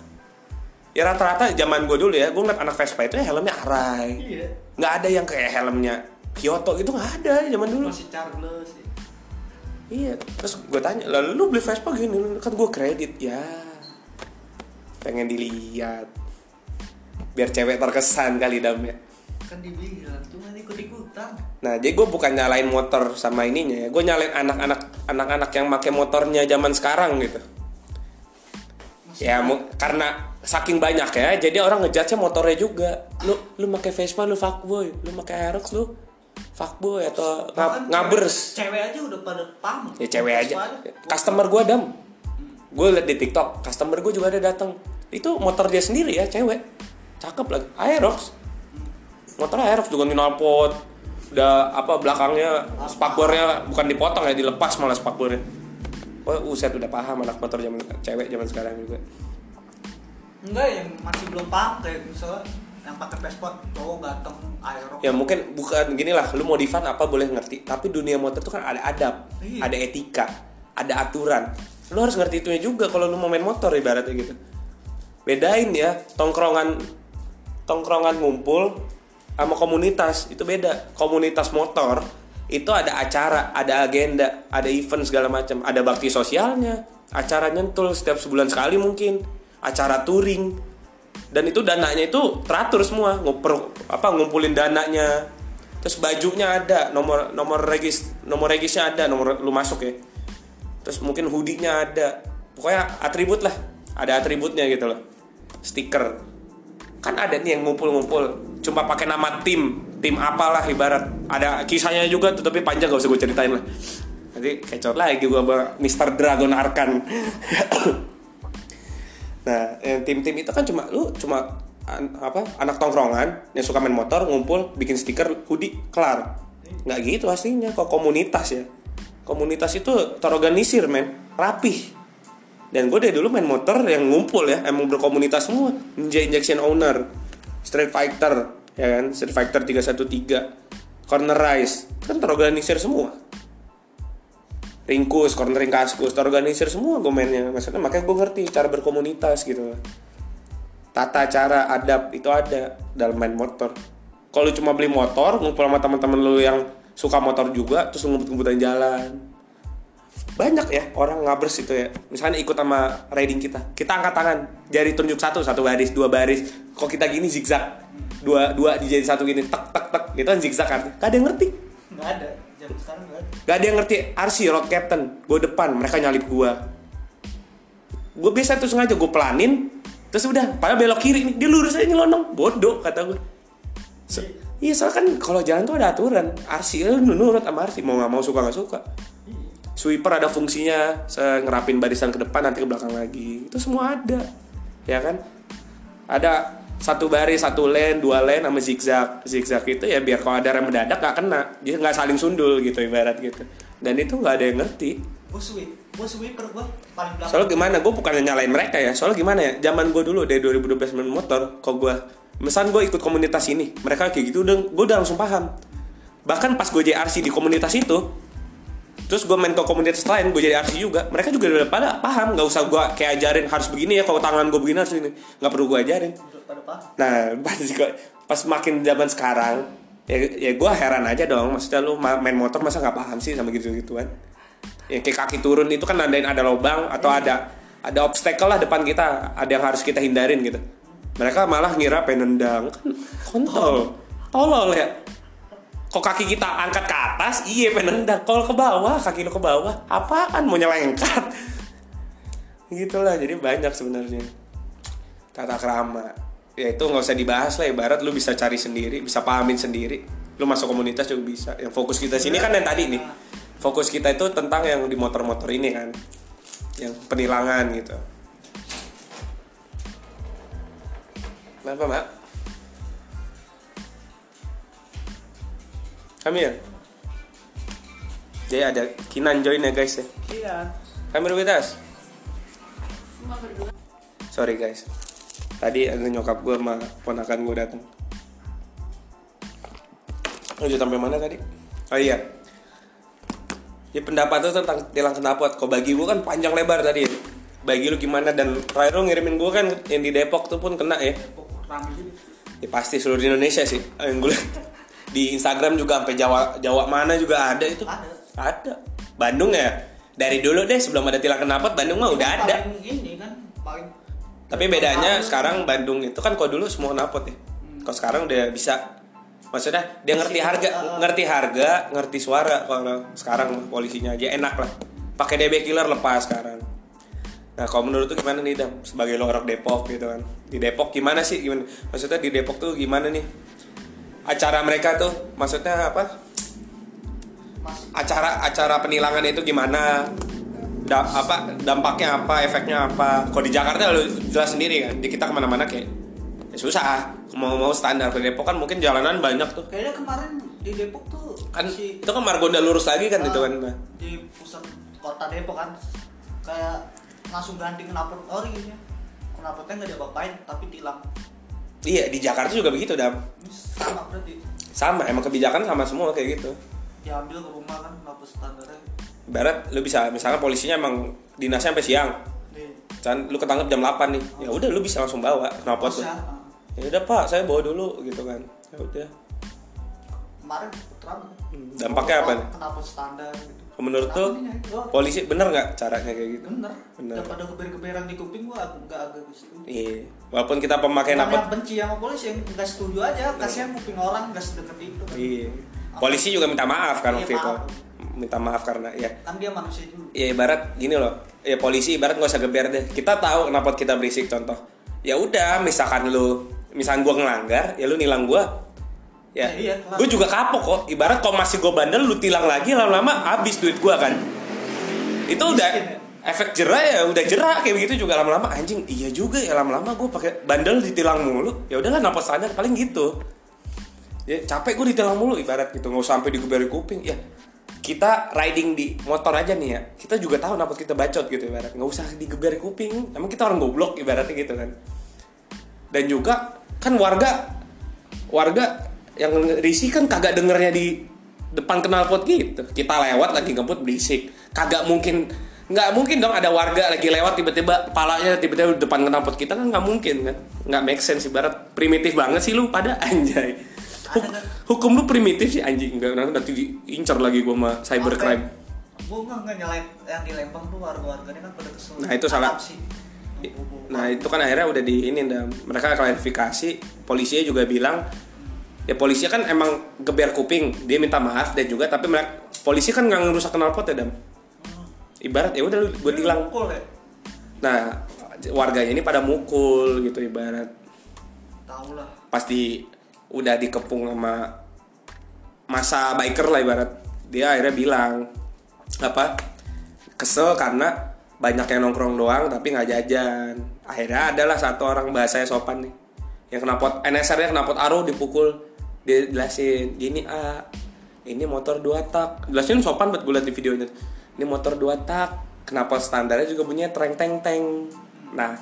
Ya rata-rata zaman gue dulu ya, gue ngeliat anak Vespa itu ya helmnya Arai. iya Nggak ada yang kayak helmnya Kyoto gitu nggak ada zaman dulu. masih charles ya. Iya, terus gue tanya, lalu lu beli Vespa gini, kan gue kredit ya. Pengen dilihat. Biar cewek terkesan kali dam ya. Kan dibilang cuma ikut ikutan Nah, jadi gue bukan nyalain motor sama ininya ya. Gue nyalain anak-anak anak-anak yang make motornya zaman sekarang gitu. Masih Ya, mu- karena saking banyak ya, jadi orang ngejudge motornya juga. Lu lu pakai Vespa lu fuckboy, lu pakai Aerox lu fuckboy atau ngab- ngabers. cewek, cewek aja udah pada paham Ya cewek aja. Vespa Customer gue dam. Gue liat di TikTok, customer gue juga ada datang. Itu motor dia sendiri ya, cewek. Cakep lagi. Aerox. Motor Aerox juga knalpot. Udah apa belakangnya spakbornya bukan dipotong ya, dilepas malah spakbornya. Oh, uset udah paham anak motor zaman cewek zaman sekarang juga. enggak yang masih belum paham kayak misalnya yang pakai Vespa cowok ganteng aero Ya mungkin bukan gini lah, lu modifan apa boleh ngerti. Tapi dunia motor itu kan ada adab, Iya. ada etika, ada aturan. Lu harus ngerti itunya juga kalau lu mau main motor ibaratnya gitu. Bedain ya, tongkrongan tongkrongan ngumpul sama komunitas itu beda. Komunitas motor itu ada acara, ada agenda, ada event segala macam, ada bakti sosialnya, acara nyentul setiap sebulan sekali mungkin, acara touring, dan itu dananya itu teratur semua nguper apa ngumpulin dananya. Terus bajunya ada nomor nomor regis nomor regisnya ada nomor lu masuk ya. Terus mungkin hoodie-nya ada. Pokoknya atribut lah ada atributnya gitu loh. Stiker kan ada nih yang ngumpul-ngumpul cuma pakai nama tim tim apalah ibarat ada kisahnya juga tuh tapi panjang gak usah gue ceritain lah nanti kecot lagi gue sama Mr. Dragon Arkan Nah, tim-tim itu kan cuma lu cuma an- apa anak tongkrongan yang suka main motor ngumpul bikin stiker hoodie kelar. Nggak gitu aslinya kok komunitas ya. Komunitas itu terorganisir men, rapih. Dan gue dari dulu main motor yang ngumpul ya, emang berkomunitas semua. Ninja Injection Owner, Street Fighter, ya kan, Street Fighter 313, Corner Rise, kan terorganisir semua ringkus, cornering kaskus, terorganisir semua gue mainnya. Maksudnya makanya gue ngerti cara berkomunitas gitu. Tata cara adab itu ada dalam main motor. Kalau cuma beli motor, ngumpul sama teman-teman lu yang suka motor juga, terus ngumpet-ngumpetan jalan. Banyak ya orang ngabers itu ya. Misalnya ikut sama riding kita. Kita angkat tangan, jari tunjuk satu, satu baris, dua baris. Kok kita gini zigzag. Dua dua dijadi satu gini, tek tek tek. Itu kan zigzag kan. Gak ada yang ngerti. nggak ada zaman sekarang nggak ada Gak ada yang ngerti RC road captain. Gue depan, mereka nyalip gue. Gue biasa tuh sengaja gue pelanin, terus udah, padahal belok kiri nih, dia lurus aja nyelonong, bodoh kata gue. So, iya soalnya kan kalau jalan tuh ada aturan, RC lu nurut sama RC, mau nggak mau suka nggak suka. Sweeper ada fungsinya, ngerapin barisan ke depan nanti ke belakang lagi, itu semua ada, ya kan? Ada satu baris, satu lane, dua lane sama zigzag. Zigzag itu ya biar kalau ada rem mendadak nggak kena, dia nggak saling sundul gitu ibarat gitu. Dan itu nggak ada yang ngerti. gue sweep gue sweeper gue paling belakang Soalnya gimana, gue bukannya nyalain mereka ya. Soalnya gimana ya, zaman gue dulu dari 2012 main motor, kok gue, misal gue ikut komunitas ini, mereka kayak gitu, udah, gue udah langsung paham. Bahkan pas gue JRC di komunitas itu, terus gue main ke komunitas lain, gue jadi RC juga, mereka juga udah pada paham, nggak usah gue kayak ajarin harus begini ya, kalau tangan gue begini harus ini, nggak perlu gue ajarin. Nah, pas pas makin zaman sekarang, ya, ya gue heran aja dong. Maksudnya lu ma- main motor masa nggak paham sih sama gitu-gituan? Ya kayak kaki turun itu kan nandain ada lubang atau ada ada obstacle lah depan kita, ada yang harus kita hindarin gitu. Mereka malah ngira pengen nendang kan kontol, tolol ya. Kok kaki kita angkat ke atas, iya pengen nendang. Kalau ke bawah, kaki lu ke bawah, apaan mau nyelengkat? Gitulah, jadi banyak sebenarnya. Tata krama. Ya itu nggak usah dibahas lah ibarat lu bisa cari sendiri bisa pahamin sendiri. Lu masuk komunitas juga bisa. Yang fokus kita sini kan yang tadi nih. Fokus kita itu tentang yang di motor-motor ini kan. Yang penilangan gitu. Kenapa mak kami ya jadi ada Kinan join ya guys ya? Iya. Kami Rubitas sorry guys. Tadi ada nyokap gue sama ponakan gue datang lanjut sampai mana tadi? Oh iya. Ya pendapat tuh tentang tilang knalpot kok bagi gue kan panjang lebar tadi. Ya. bagi lu gimana? Dan terakhir lu ngirimin gue kan yang di Depok tuh pun kena ya. Gitu ya pasti seluruh Indonesia sih yang gue. Di Instagram juga sampai Jawa Jawa mana juga ada itu ada ada Bandung ya dari dulu deh sebelum ada tilang knalpot Bandung mah udah ada paling ini kan paling Tapi bedanya sekarang Bandung itu kan kok dulu semua knalpot ya. Kalau sekarang udah bisa maksudnya dia ngerti harga, ngerti harga, ngerti suara kalau sekarang polisinya aja enak lah. Pakai DB killer lepas sekarang. Nah, kalau menurut tuh gimana nih Dam sebagai lo orang Depok gitu kan. Di Depok gimana sih gimana? Maksudnya di Depok tuh gimana nih? Acara mereka tuh maksudnya apa? acara acara penilangan itu gimana? Da, apa dampaknya apa efeknya apa? Kalau di Jakarta lu jelas sendiri kan di kita ke mana-mana kayak ya susah. Mau mau standar di Depok kan mungkin jalanan banyak tuh. Kayaknya kemarin di Depok tuh kan si itu kan Margonda lurus lagi kan itu Ah, kan di pusat kota Depok kan. Kayak langsung ganti knalpot ori ya knalpotnya nggak diapa-apain tapi tilang iya di Jakarta juga begitu dam. Sama berarti. Sama emang kebijakan sama semua kayak gitu. Diambil ke rumah kan knalpot standarnya. Barat lu bisa misalnya polisinya emang dinasnya sampai siang. Di kan lu ketangkep jam 8 nih. Ya udah lu bisa langsung bawa kenapa tuh. posnya ah. ya udah pak saya bawa dulu gitu kan. Ya udah. Kemarin puteran Hmm, dampaknya apa? Nih? knalpot standar gitu menurut tuh polisi bener nggak caranya kayak gitu bener Bener. daripada keber-keberan di kuping gua agak nggak agak gitu Iya, walaupun kita pemakai yang benci sama polisi yang nggak setuju aja kasihan kuping orang nggak sedekat itu Iya. Polisi juga minta maaf kan Iya, waktu itu. Minta maaf karena ya. kan dia manusia juga Ya ibarat gini loh. Ya polisi ibarat nggak usah geber deh. Kita tahu kenapa kita berisik contoh. Ya udah, misalkan lu misalkan gua ngelanggar, ya lu nilang gua. Ya, Ya, iya, kelar. gue juga kapok kok. Ibarat kalau masih gue bandel, lu tilang lagi lama-lama habis duit gua kan. Itu udah ya? efek jerah ya udah jerah kayak begitu juga lama-lama. Anjing iya juga ya lama-lama gue pakai bandel ditilang mulu. Ya udahlah napot standar paling gitu. Ya capek gue ditilang mulu ibarat gitu. Nggak usah sampai digeberi kuping. Ya kita riding di motor aja nih ya. Kita juga tahu napot kita bacot gitu ibarat. Nggak usah digeberi kuping. Emang kita orang goblok ibaratnya gitu kan. Dan juga kan warga warga yang risih kan kagak dengernya di depan knalpot gitu. Kita lewat lagi ngebut berisik. Kagak mungkin nggak mungkin dong ada warga lagi lewat tiba-tiba palanya tiba-tiba depan knalpot kita kan nggak mungkin kan? Nggak make sense ibarat. Primitif banget sih lu pada anjay. Huk- hukum lu primitif sih anjing. Nggak nanti diincar lagi gua sama cybercrime. Gue nggak nggak nyalain yang di Lembang tuh warga-warganya kan pada kesel. Nah, itu salah. Sih. Nah itu kan akhirnya udah di ini mereka klarifikasi. Polisinya juga bilang ya polisi kan emang geber kuping dia minta maaf dan juga tapi mereka polisi kan nggak ngerusak knalpot ya dam? Ibarat ya udah lu buat hilang. ya? nah warganya ini pada mukul gitu ibarat. Tahu lah. pasti udah dikepung sama masa biker lah ibarat. Dia akhirnya bilang apa kesel karena banyak yang nongkrong doang tapi nggak jajan. Akhirnya adalah satu orang bahasanya sopan nih. Yang knalpot NSR nya knalpot aro dipukul dia jelasin gini ah ini motor dua tak. Jelasin sopan buat gue liat di videonya. Ini motor dua tak knalpot standarnya juga bunyinya treng teng teng? Nah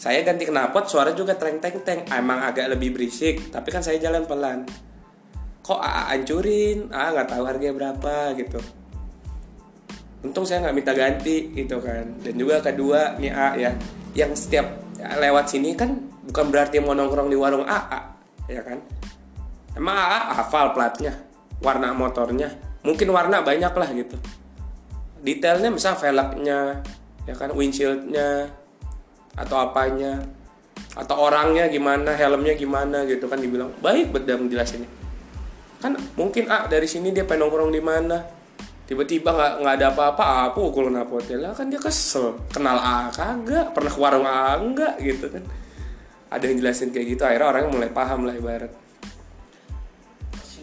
saya ganti knalpot suara juga treng teng teng. Emang agak lebih berisik tapi kan saya jalan pelan. Kok AA hancurin? Ah nggak tahu harganya berapa gitu. Untung saya nggak minta ganti gitu kan. Dan juga kedua nih A ya yang setiap lewat sini kan bukan berarti mau nongkrong di warung AA ya kan emang AA hafal platnya warna motornya. Mungkin warna banyak lah gitu. Detailnya misal velgnya ya kan windshieldnya atau apanya atau orangnya gimana helmnya gimana gitu kan dibilang. Baik betul menjelasinnya kan mungkin ah dari sini dia pengen nongkrong di mana. Tiba-tiba nggak nggak ada apa-apa aku pukul lah kan dia kesel. Kenal A kagak? Pernah ke warung A enggak? Gitu kan. Ada yang jelasin kayak gitu akhirnya orangnya mulai paham lah ibarat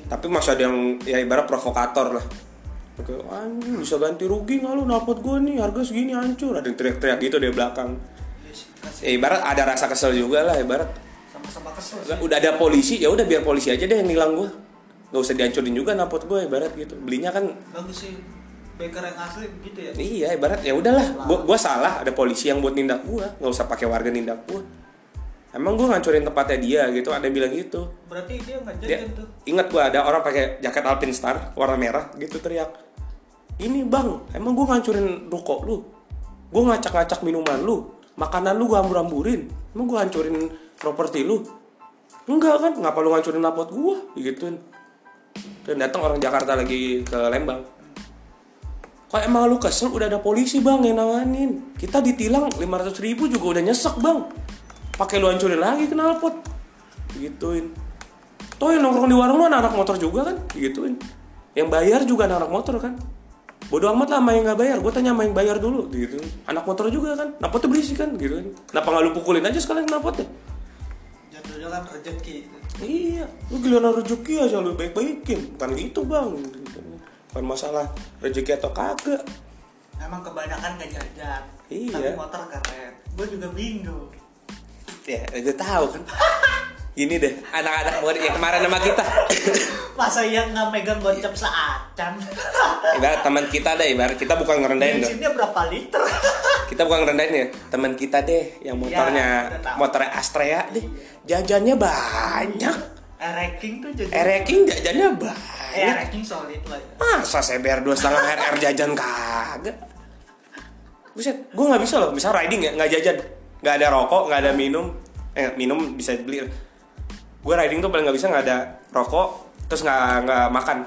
tapi masih ada yang ya ibarat provokator lah. Oke, anjing bisa ganti rugi nggak lu? Napot gue nih harga segini hancur. Ada yang teriak-teriak gitu di belakang. Iya ya ibarat ada rasa kesel juga lah ibarat. Sama-sama kesel sih. Udah ada polisi ya udah biar polisi aja deh yang nilang gue nggak usah dihancurin juga napot gue ibarat gitu. Belinya kan Bagus sih. Baker yang asli gitu ya. iya ibarat ya udahlah. Gue gua salah ada polisi yang buat nindak gue nggak usah pakai warga nindak gue emang gue ngancurin tempatnya dia gitu ada bilang gitu. Berarti dia nggak jajan tuh. ingat gue ada orang pakai jaket Alpine Star warna merah gitu teriak ini bang emang gue ngancurin ruko lu? Gue ngacak-ngacak minuman lu makanan lu gue hambur-hamburin emang gue hancurin properti lu? Enggak kan ngapa lu ngancurin napot gue gituin. Dan datang orang Jakarta lagi ke Lembang. Kok emang lu kesel? Udah ada polisi bang yang nanganin. Kita ditilang 500 ribu juga udah nyesek bang pakai lu hancurin lagi knalpot gituin toh yang nongkrong di warung lu anak-anak motor juga kan gituin yang bayar juga anak-anak motor kan bodoh amat lah sama yang nggak bayar gue tanya sama yang bayar dulu gitu anak motor juga kan knalpotnya berisik kan gitu kan kenapa nggak lu pukulin aja sekalian knalpotnya Jatuhnya kan rezeki. Iya, lu giliran rezeki aja lu baik-baikin. Bukan gitu bang. Bukan masalah rezeki atau kagak. Emang kebanyakan gak jajan. Iya. Tapi motor keren. Gue juga bingung. Ya, gue tahu kan. Ini deh, anak-anak murid yang kemarin sama kita. Masa yang nggak megang gocap seacan? ibarat teman kita deh, ibarat kita bukan ngerendahin dong. Bensinnya berapa liter? Kita bukan ngerendahin ya, teman kita deh yang motornya, udah tahu. motornya Astrea deh. Jajannya banyak. Eh, ranking tuh jajan. Ereking jajannya Eh, banyak. ranking solid lah ya. Masa saya bayar dua setengah RR jajan kagak? Buset, gue nggak bisa loh. Misal riding ya, nggak jajan, nggak ada rokok, nggak ada minum. Eh, minum bisa beli. Gue riding tuh paling nggak bisa nggak ada rokok, terus nggak nggak makan.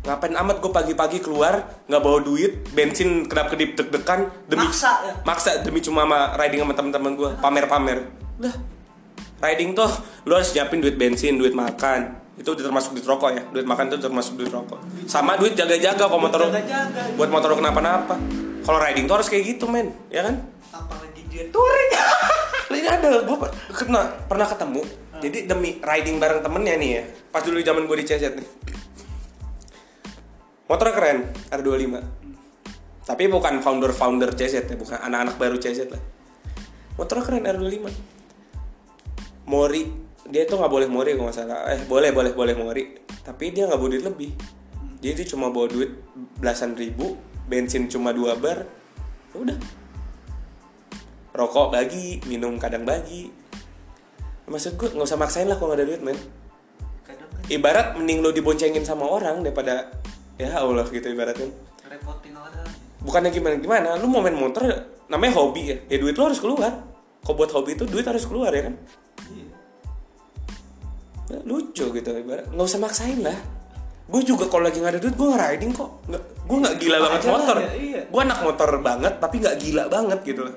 Ngapain amat gue pagi-pagi keluar nggak bawa duit, bensin kedap kedip deg-degan demi Maksa ya? maksa demi cuma sama riding sama teman-teman gue pamer-pamer. Udah, riding tuh lu harus siapin duit bensin, duit makan. Itu udah termasuk duit rokok ya. Duit makan itu termasuk duit rokok. Sama duit jaga-jaga kalau motor lu- Jaga-jaga. buat motor lu kenapa-napa. Kalau riding tuh harus kayak gitu, men. Ya kan? Apalagi dia touring. Ini ada gue kena pernah ketemu. Jadi demi riding bareng temennya nih ya. Pas dulu zaman gue di CZ nih. Motornya keren, R25. Tapi bukan founder-founder CZ ya, bukan anak-anak baru CZ lah. Motornya keren R25. Mori, dia tuh nggak boleh mori kalau nggak salah. Eh boleh boleh boleh mori. Tapi dia nggak duit lebih. Jadi dia cuma bawa duit belasan ribu, bensin cuma dua bar. Udah. Rokok bagi, minum kadang bagi. Maksud gue nggak usah maksain lah kalau nggak ada duit men. Kan Ibarat mending lo diboncengin sama orang daripada ya Allah gitu ibaratnya. repotin orang. Bukannya gimana gimana, lu mau main motor namanya hobi ya, ya duit lo harus keluar. Kok buat hobi itu duit harus keluar ya kan? Iya. Ya, lucu gitu ibarat nggak usah maksain lah gue juga kalau lagi nggak ada duit gue riding kok nggak gue nggak gila banget motor ya, iya. gue anak motor banget tapi nggak gila banget gitu loh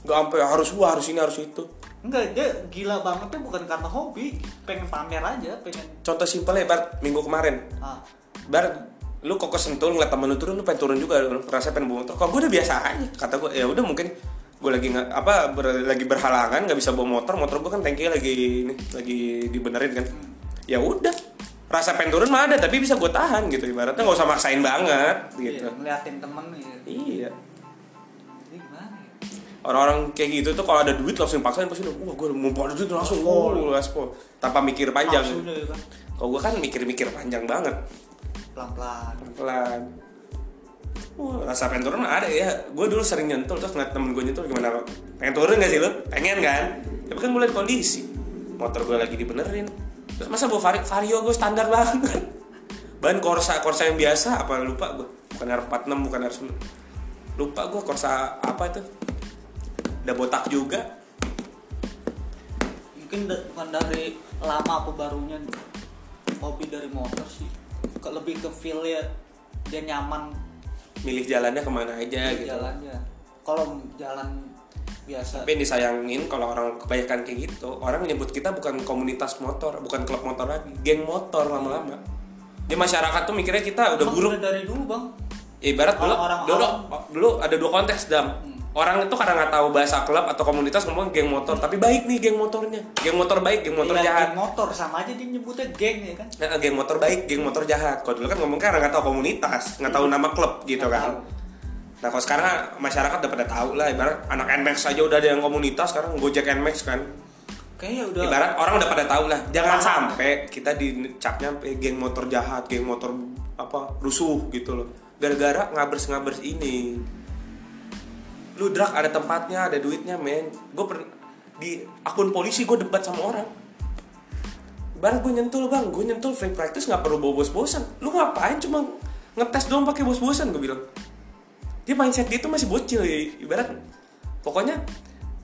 nggak sampai harus gua harus ini harus itu. Enggak, dia gila banget tuh bukan karena hobi, pengen pamer aja, pengen contoh simpelnya ibarat minggu kemarin. Ah. Bar lu kok kesentul ngeliat temen lu turun lu pengen turun juga lu ngerasa pengen bawa motor. Kok gue udah biasa aja kata gue ya udah mungkin gue lagi nggak apa ber- lagi berhalangan nggak bisa bawa motor motor gue kan tangki lagi ini lagi dibenerin kan. Ya udah rasa pengen turun mah ada tapi bisa gue tahan gitu ibaratnya nggak usah maksain banget gitu. Iya, ngeliatin temen gitu. iya. Jadi gimana ya? Orang-orang kayak gitu tuh kalau ada duit langsung paksain pasti udah, wah gue mau bawa duit langsung. Gaspol. oh gaspol tanpa mikir panjang. Kan. kalau gue kan mikir-mikir panjang banget. Pelan-pelan. pelan Wah, rasa pengen turun ada ya. Gue dulu sering nyentul terus ngeliat temen gue nyentul gimana pengen turun gak sih lu? Pengen kan? Tapi kan gue liat kondisi. Motor gue lagi dibenerin. Terus masa bawa vario, vario gue standar banget? Ban korsa korsa yang biasa apa lupa gue bukan R46 bukan R9 lupa gue korsa apa itu udah botak juga. Mungkin bukan dari lama apa barunya hobi dari motor sih. Ke- Lebih ke feel ya dia nyaman. Milih jalannya ke mana aja di gitu. jalannya. Kalau jalan biasa. Tapi yang disayangin kalau orang kebanyakan kayak gitu orang menyebut kita bukan komunitas motor bukan klub motor lagi geng motor lama-lama. Di masyarakat tuh mikirnya kita udah Emang buruk. udah dari dulu bang? Ibarat dulu Orang-orang dulu awam. dulu ada dua konteks dam orang itu karena nggak tahu bahasa klub atau komunitas ngomong geng motor tapi baik nih geng motornya geng motor baik geng motor Iya, jahat geng motor sama aja dia nyebutnya geng ya kan Nah, geng motor baik geng motor jahat kalau dulu kan ngomong karena nggak tahu komunitas nggak tahu nama klub gitu Nggak kan tahu. nah kalau sekarang masyarakat udah pada tahu lah ibarat anak Nmax aja udah ada yang komunitas sekarang Gojek Nmax kan kayaknya udah Ibarat orang udah pada tahu lah, jangan Paham. sampai kita dicapnya geng motor jahat, geng motor apa rusuh gitu loh. Gara-gara ngabers-ngabers ini. Lu drak ada tempatnya, ada duitnya, men. Gue per di akun polisi gue debat sama orang. Ibarat gue nyentul bang, gue nyentul free practice nggak perlu bawa bos-bosan. Lu ngapain cuma ngetes doang pakai bos-bosan gue bilang. Dia mindset dia tuh masih bocil ya. Ibarat pokoknya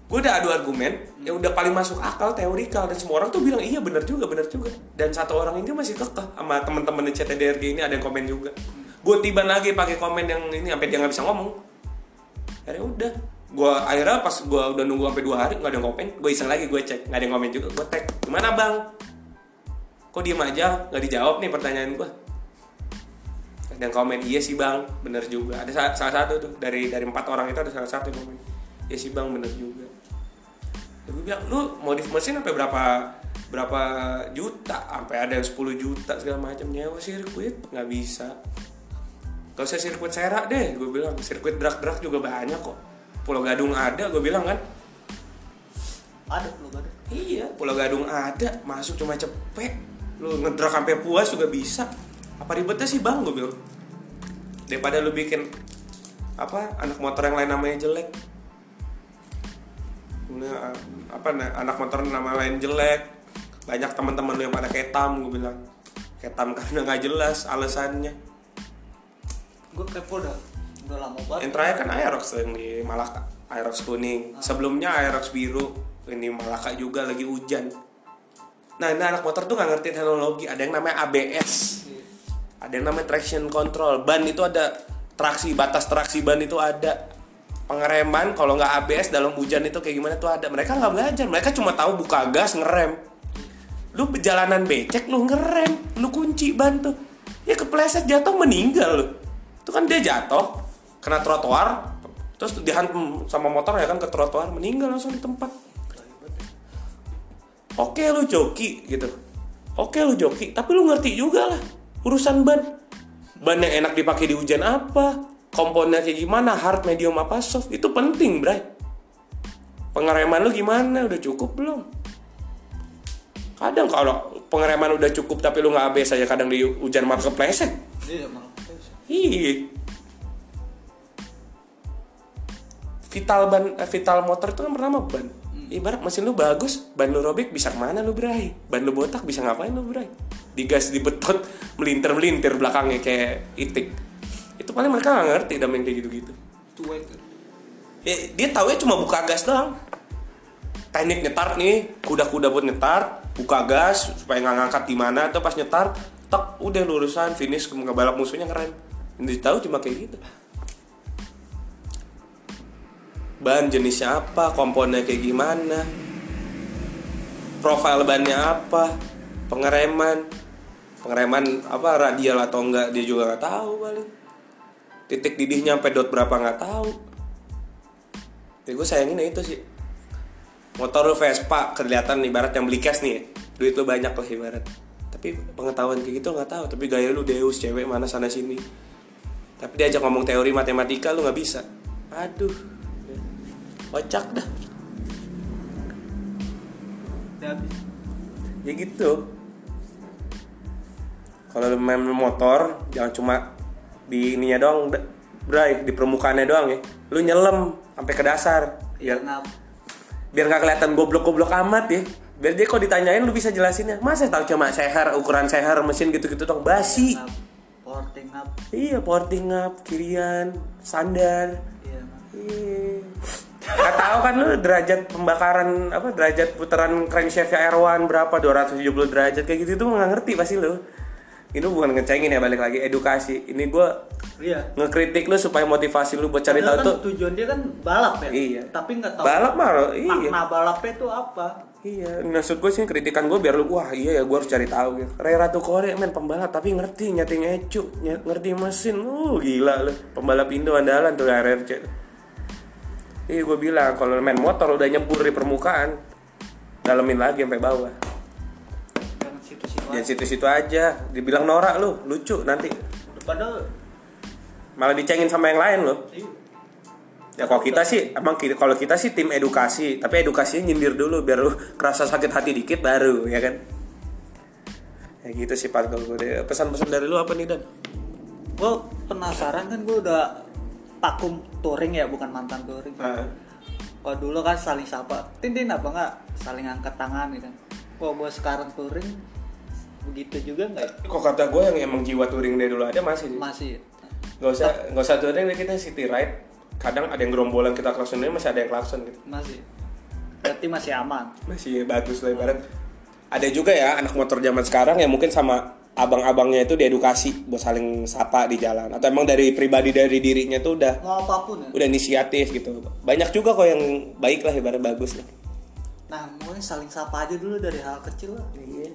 gue udah adu argumen yang udah paling masuk akal teorikal dan semua orang tuh bilang iya benar juga benar juga dan satu orang ini masih kekeh sama teman-teman di CTDRG ini ada yang komen juga gue tiba lagi pakai komen yang ini sampai dia nggak bisa ngomong akhirnya udah. Gue akhirnya pas gue udah nunggu sampai dua hari nggak ada yang komen gue iseng lagi gue cek. Nggak ada yang komen juga gue tag. Gimana bang? Kok diem aja? Nggak dijawab nih pertanyaan gue ada yang komen iya sih bang bener juga. Ada sa- salah satu tuh dari dari empat orang itu ada salah satu yang komen iya sih bang bener juga. Ya, gue bilang lu modif mesin sampai berapa berapa juta? Sampai ada yang 10 juta segala macam nyewa sirkuit. Nggak bisa Gak usah sirkuit serak deh gue bilang sirkuit drag-drag juga banyak kok Pulau Gadung ada gue bilang kan ada belum ada Iya, Pulau Gadung ada, masuk cuma cepet. Lu ngedrak sampai puas juga bisa. Apa ribetnya sih bang, gue bilang. Daripada lu bikin apa anak motor yang lain namanya jelek. Nah, apa nah, anak motor nama lain jelek. Banyak teman-teman lu yang pada ketam, gue bilang. Ketam karena nggak jelas alasannya. Gue kepo dah udah lama banget Yang terakhir kan Aerox yang di Malaka, Aerox kuning. Sebelumnya Aerox biru, ini Malaka juga lagi hujan. Nah, ini anak motor tuh nggak ngerti teknologi. Ada yang namanya ABS, ada yang namanya traction control. Ban itu ada traksi, batas traksi ban itu ada. Pengereman kalau nggak ABS dalam hujan itu kayak gimana tuh ada. Mereka nggak belajar. Mereka cuma tahu buka gas, ngerem. Lu perjalanan becek, lu ngerem, lu kunci ban tuh. Ya kepleset jatuh meninggal lu. Itu kan dia jatuh kena trotoar terus dihantam sama motor ya kan ke trotoar meninggal langsung di tempat. Oke lu joki gitu. Oke lu joki tapi lu ngerti juga lah urusan ban. Ban yang enak dipakai di hujan apa komponennya kayak gimana hard medium apa soft itu penting bray. Pengereman lu gimana udah cukup belum? Kadang kalau pengereman udah cukup tapi lu nggak ABS aja kadang di hujan malah kepleset. Iya Iya. Vital ban eh, vital motor itu kan pertama ban. Ibarat mesin lu bagus, ban lu robek bisa ke mana lu berai? Ban lu botak bisa ngapain lu berai? Digas dibetot melintir melintir belakangnya kayak itik. Itu paling mereka nggak ngerti dan main kayak gitu-gitu. cuek Ya, dia tahu cuma buka gas doang. Teknik nyetar nih, kuda-kuda buat nyetar, buka gas supaya nggak ngangkat di mana, atau pas nyetar, tek udah lurusan finish ngebalap musuhnya keren. Yang tahu cuma kayak gitu. Ban jenisnya apa, komponennya kayak gimana, profil bannya apa, pengereman, pengereman apa radial atau enggak dia juga nggak tahu paling. Titik didihnya sampai dot berapa nggak tahu. Ya gue sayangin ya itu sih. Motor lu Vespa kelihatan ibarat yang beli cash nih ya. duit lu banyak lah ibarat. Tapi pengetahuan kayak gitu nggak tahu. Tapi gaya lu Deus cewek mana sana sini tapi diajak ngomong teori matematika lu nggak bisa. Aduh. Kocak dah. Ya gitu. Kalau lu main motor jangan cuma di ininya doang bray di permukaannya doang ya. Lu nyelam sampai ke dasar. Biar biar nggak kelihatan goblok-goblok amat ya. Biar dia kalau ditanyain lu bisa jelasinnya. Masa tahu cuma seher ukuran seher mesin gitu-gitu dong? Basi. Ngap. Porting ngap. iya porting up kirian sandar Iya. Iya. Nggak tahu kan lu derajat pembakaran apa derajat putaran crankshaft R1 berapa 270 derajat kayak gitu tuh nggak ngerti pasti lu. Ini bukan ngecengin ya balik lagi edukasi. Ini gua Iya. ngekritik lu supaya motivasi lu buat cari tahu kan tuh. tujuan dia kan balap ya. Iya. Tapi nggak tahu Balap mah iya. makna balapnya itu apa. Iya, maksud gue sih kritikan gue biar lu wah iya ya gue harus cari tahu gitu. Ray Ratu Korea men pembalap tapi ngerti nyeting ecu, ny- ngerti mesin. Uh, gila lu. Pembalap Indo andalan tuh RRC. Iya gue bilang kalau main motor udah nyebur di permukaan, dalemin lagi sampai bawah. Jangan situ-situ aja. situ-situ aja. Dibilang norak lu, lucu nanti. Padahal Malah dicengin sama yang lain loh. iya. Ya kalau kita sih emang kalau kita sih tim edukasi, tapi edukasinya nyindir dulu biar lu kerasa sakit hati dikit baru ya kan. Ya gitu sih Pak kalau gue deh. Pesan-pesan dari lu apa nih Dan? gue penasaran kan gue udah pakum touring ya bukan mantan touring kalau dulu kan saling sapa tintin apa nggak saling angkat tangan gitu kan kok gue sekarang touring begitu juga nggak ya? Kok kata gue yang emang jiwa touring dari dulu ada masih sih. masih Gak usah gak usah touring deh kita city ride. Kadang ada yang gerombolan kita klaksonin masih ada yang klakson gitu. masih. Berarti masih aman. Masih bagus lah ibarat. Ada juga ya anak motor zaman sekarang yang mungkin sama abang-abangnya itu diedukasi buat saling sapa di jalan. Atau emang dari pribadi dari dirinya tuh udah mau apa pun ya. udah inisiatif gitu. Banyak juga kok yang baik lah ibarat bagus lah. Nah mungkin saling sapa aja dulu dari hal kecil lah. Iya.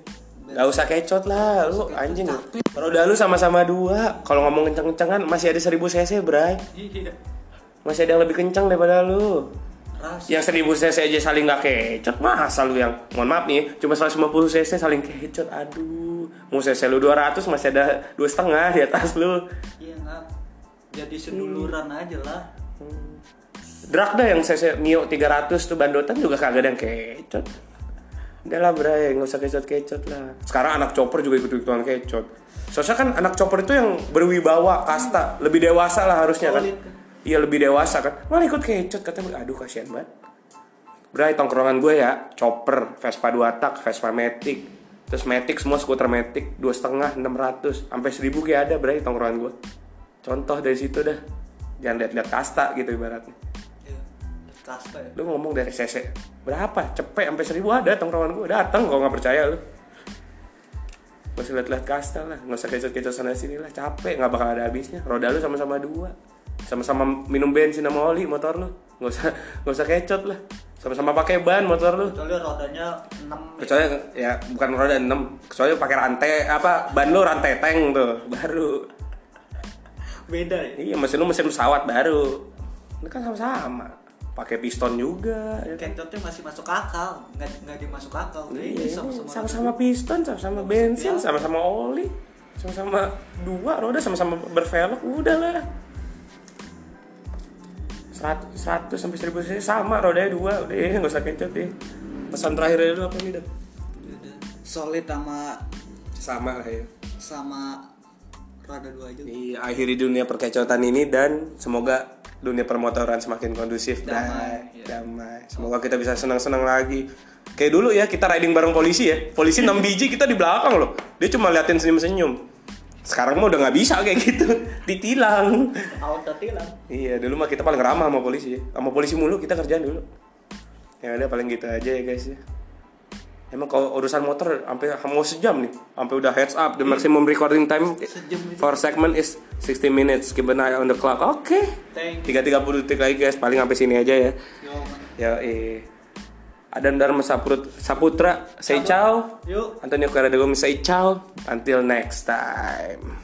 Gak usah kecot lah, lu anjing. Roda lu sama-sama dua Kalau ngomong kenceng-kencengan masih ada 1000 cc bray. Iya Masih ada yang lebih kenceng daripada lu. Ras Yang 1000 cc aja saling gak kecot Masa lu yang, mohon maaf nih Cuma 150 cc saling kecot Aduh. Mau cc lu 200 masih ada dua setengah di atas lu. Iya nggak jadi seduluran aja lah. Drag dah yang cc Mio 300 tuh bandotan juga kagak ada yang kecot. Udah lah bray, gak usah kecot-kecot lah. Sekarang anak chopper juga ikut-ikutan kecot. Soalnya kan anak chopper itu yang berwibawa, kasta. Lebih dewasa lah harusnya kan Iya lebih dewasa kan. Malah ikut kecot katanya. Aduh kasihan banget. Bray, tongkrongan gue ya Chopper, Vespa 2 tak, Vespa Matic. Terus Matic semua skuter Matic dua setengah, 600 Sampai 1000 kayak ada bray tongkrongan gue. Contoh dari situ dah. Jangan lihat-lihat kasta gitu ibaratnya. Iya kasta ya. Lu ngomong dari CC berapa? Cepet sampai seribu ada tongkrongan gue. Datang kalau nggak percaya lu. Gak usah liat-liat kasta lah. Gak usah kecot-kecot sana sini lah. Capek gak bakal ada habisnya. Roda lu sama-sama dua Sama-sama minum bensin sama oli motor lu. Gak usah, gak usah kecot lah. Sama-sama pakai ban motor lu. Kecuali rodanya 6 Kecuali ya bukan roda 6 Kecuali pakai rantai apa Ban lu rantai tank tuh Baru. Beda ya? Iya mesin lu mesin pesawat baru. Ini kan sama-sama. Pakai piston juga ya kan? kentutnya masih masuk akal. Nggak nggak dimasuk akal. Iya, sama-sama sama-sama piston, sama-sama bensin, sama-sama oli, sama-sama dua roda, sama-sama bervelg, udah lah. 100, 100 sampai 1000 cc sama rodanya dua, udah ya nggak usah kecot deh. Pesan terakhir dari lu apa nih, Dan? Solid sama Sama lah ya. sama roda dua aja Iya, akhiri dunia perkecotan ini dan semoga dunia permotoran semakin kondusif Damai, dan iya. damai. Semoga kita bisa senang-senang lagi. Kayak dulu ya, kita riding bareng polisi ya. Polisi 6 biji kita di belakang loh. Dia cuma liatin senyum-senyum. Sekarang mah udah nggak bisa kayak gitu. Ditilang. auto tilang Iya, dulu mah kita paling ramah sama polisi. Sama polisi mulu kita kerjaan dulu. Ya udah paling gitu aja ya guys ya. Emang kalau urusan motor sampai mau sejam nih, sampai udah heads up the maximum recording time for segment is 60 minutes. Keep an eye on the clock. Oke. thank you 3.30 detik lagi guys, paling sampai sini aja ya. Yo. Ya, eh. Adam Dharma Saputra, Saputra say ciao. Yuk. Antonio Carrera say ciao. Until next time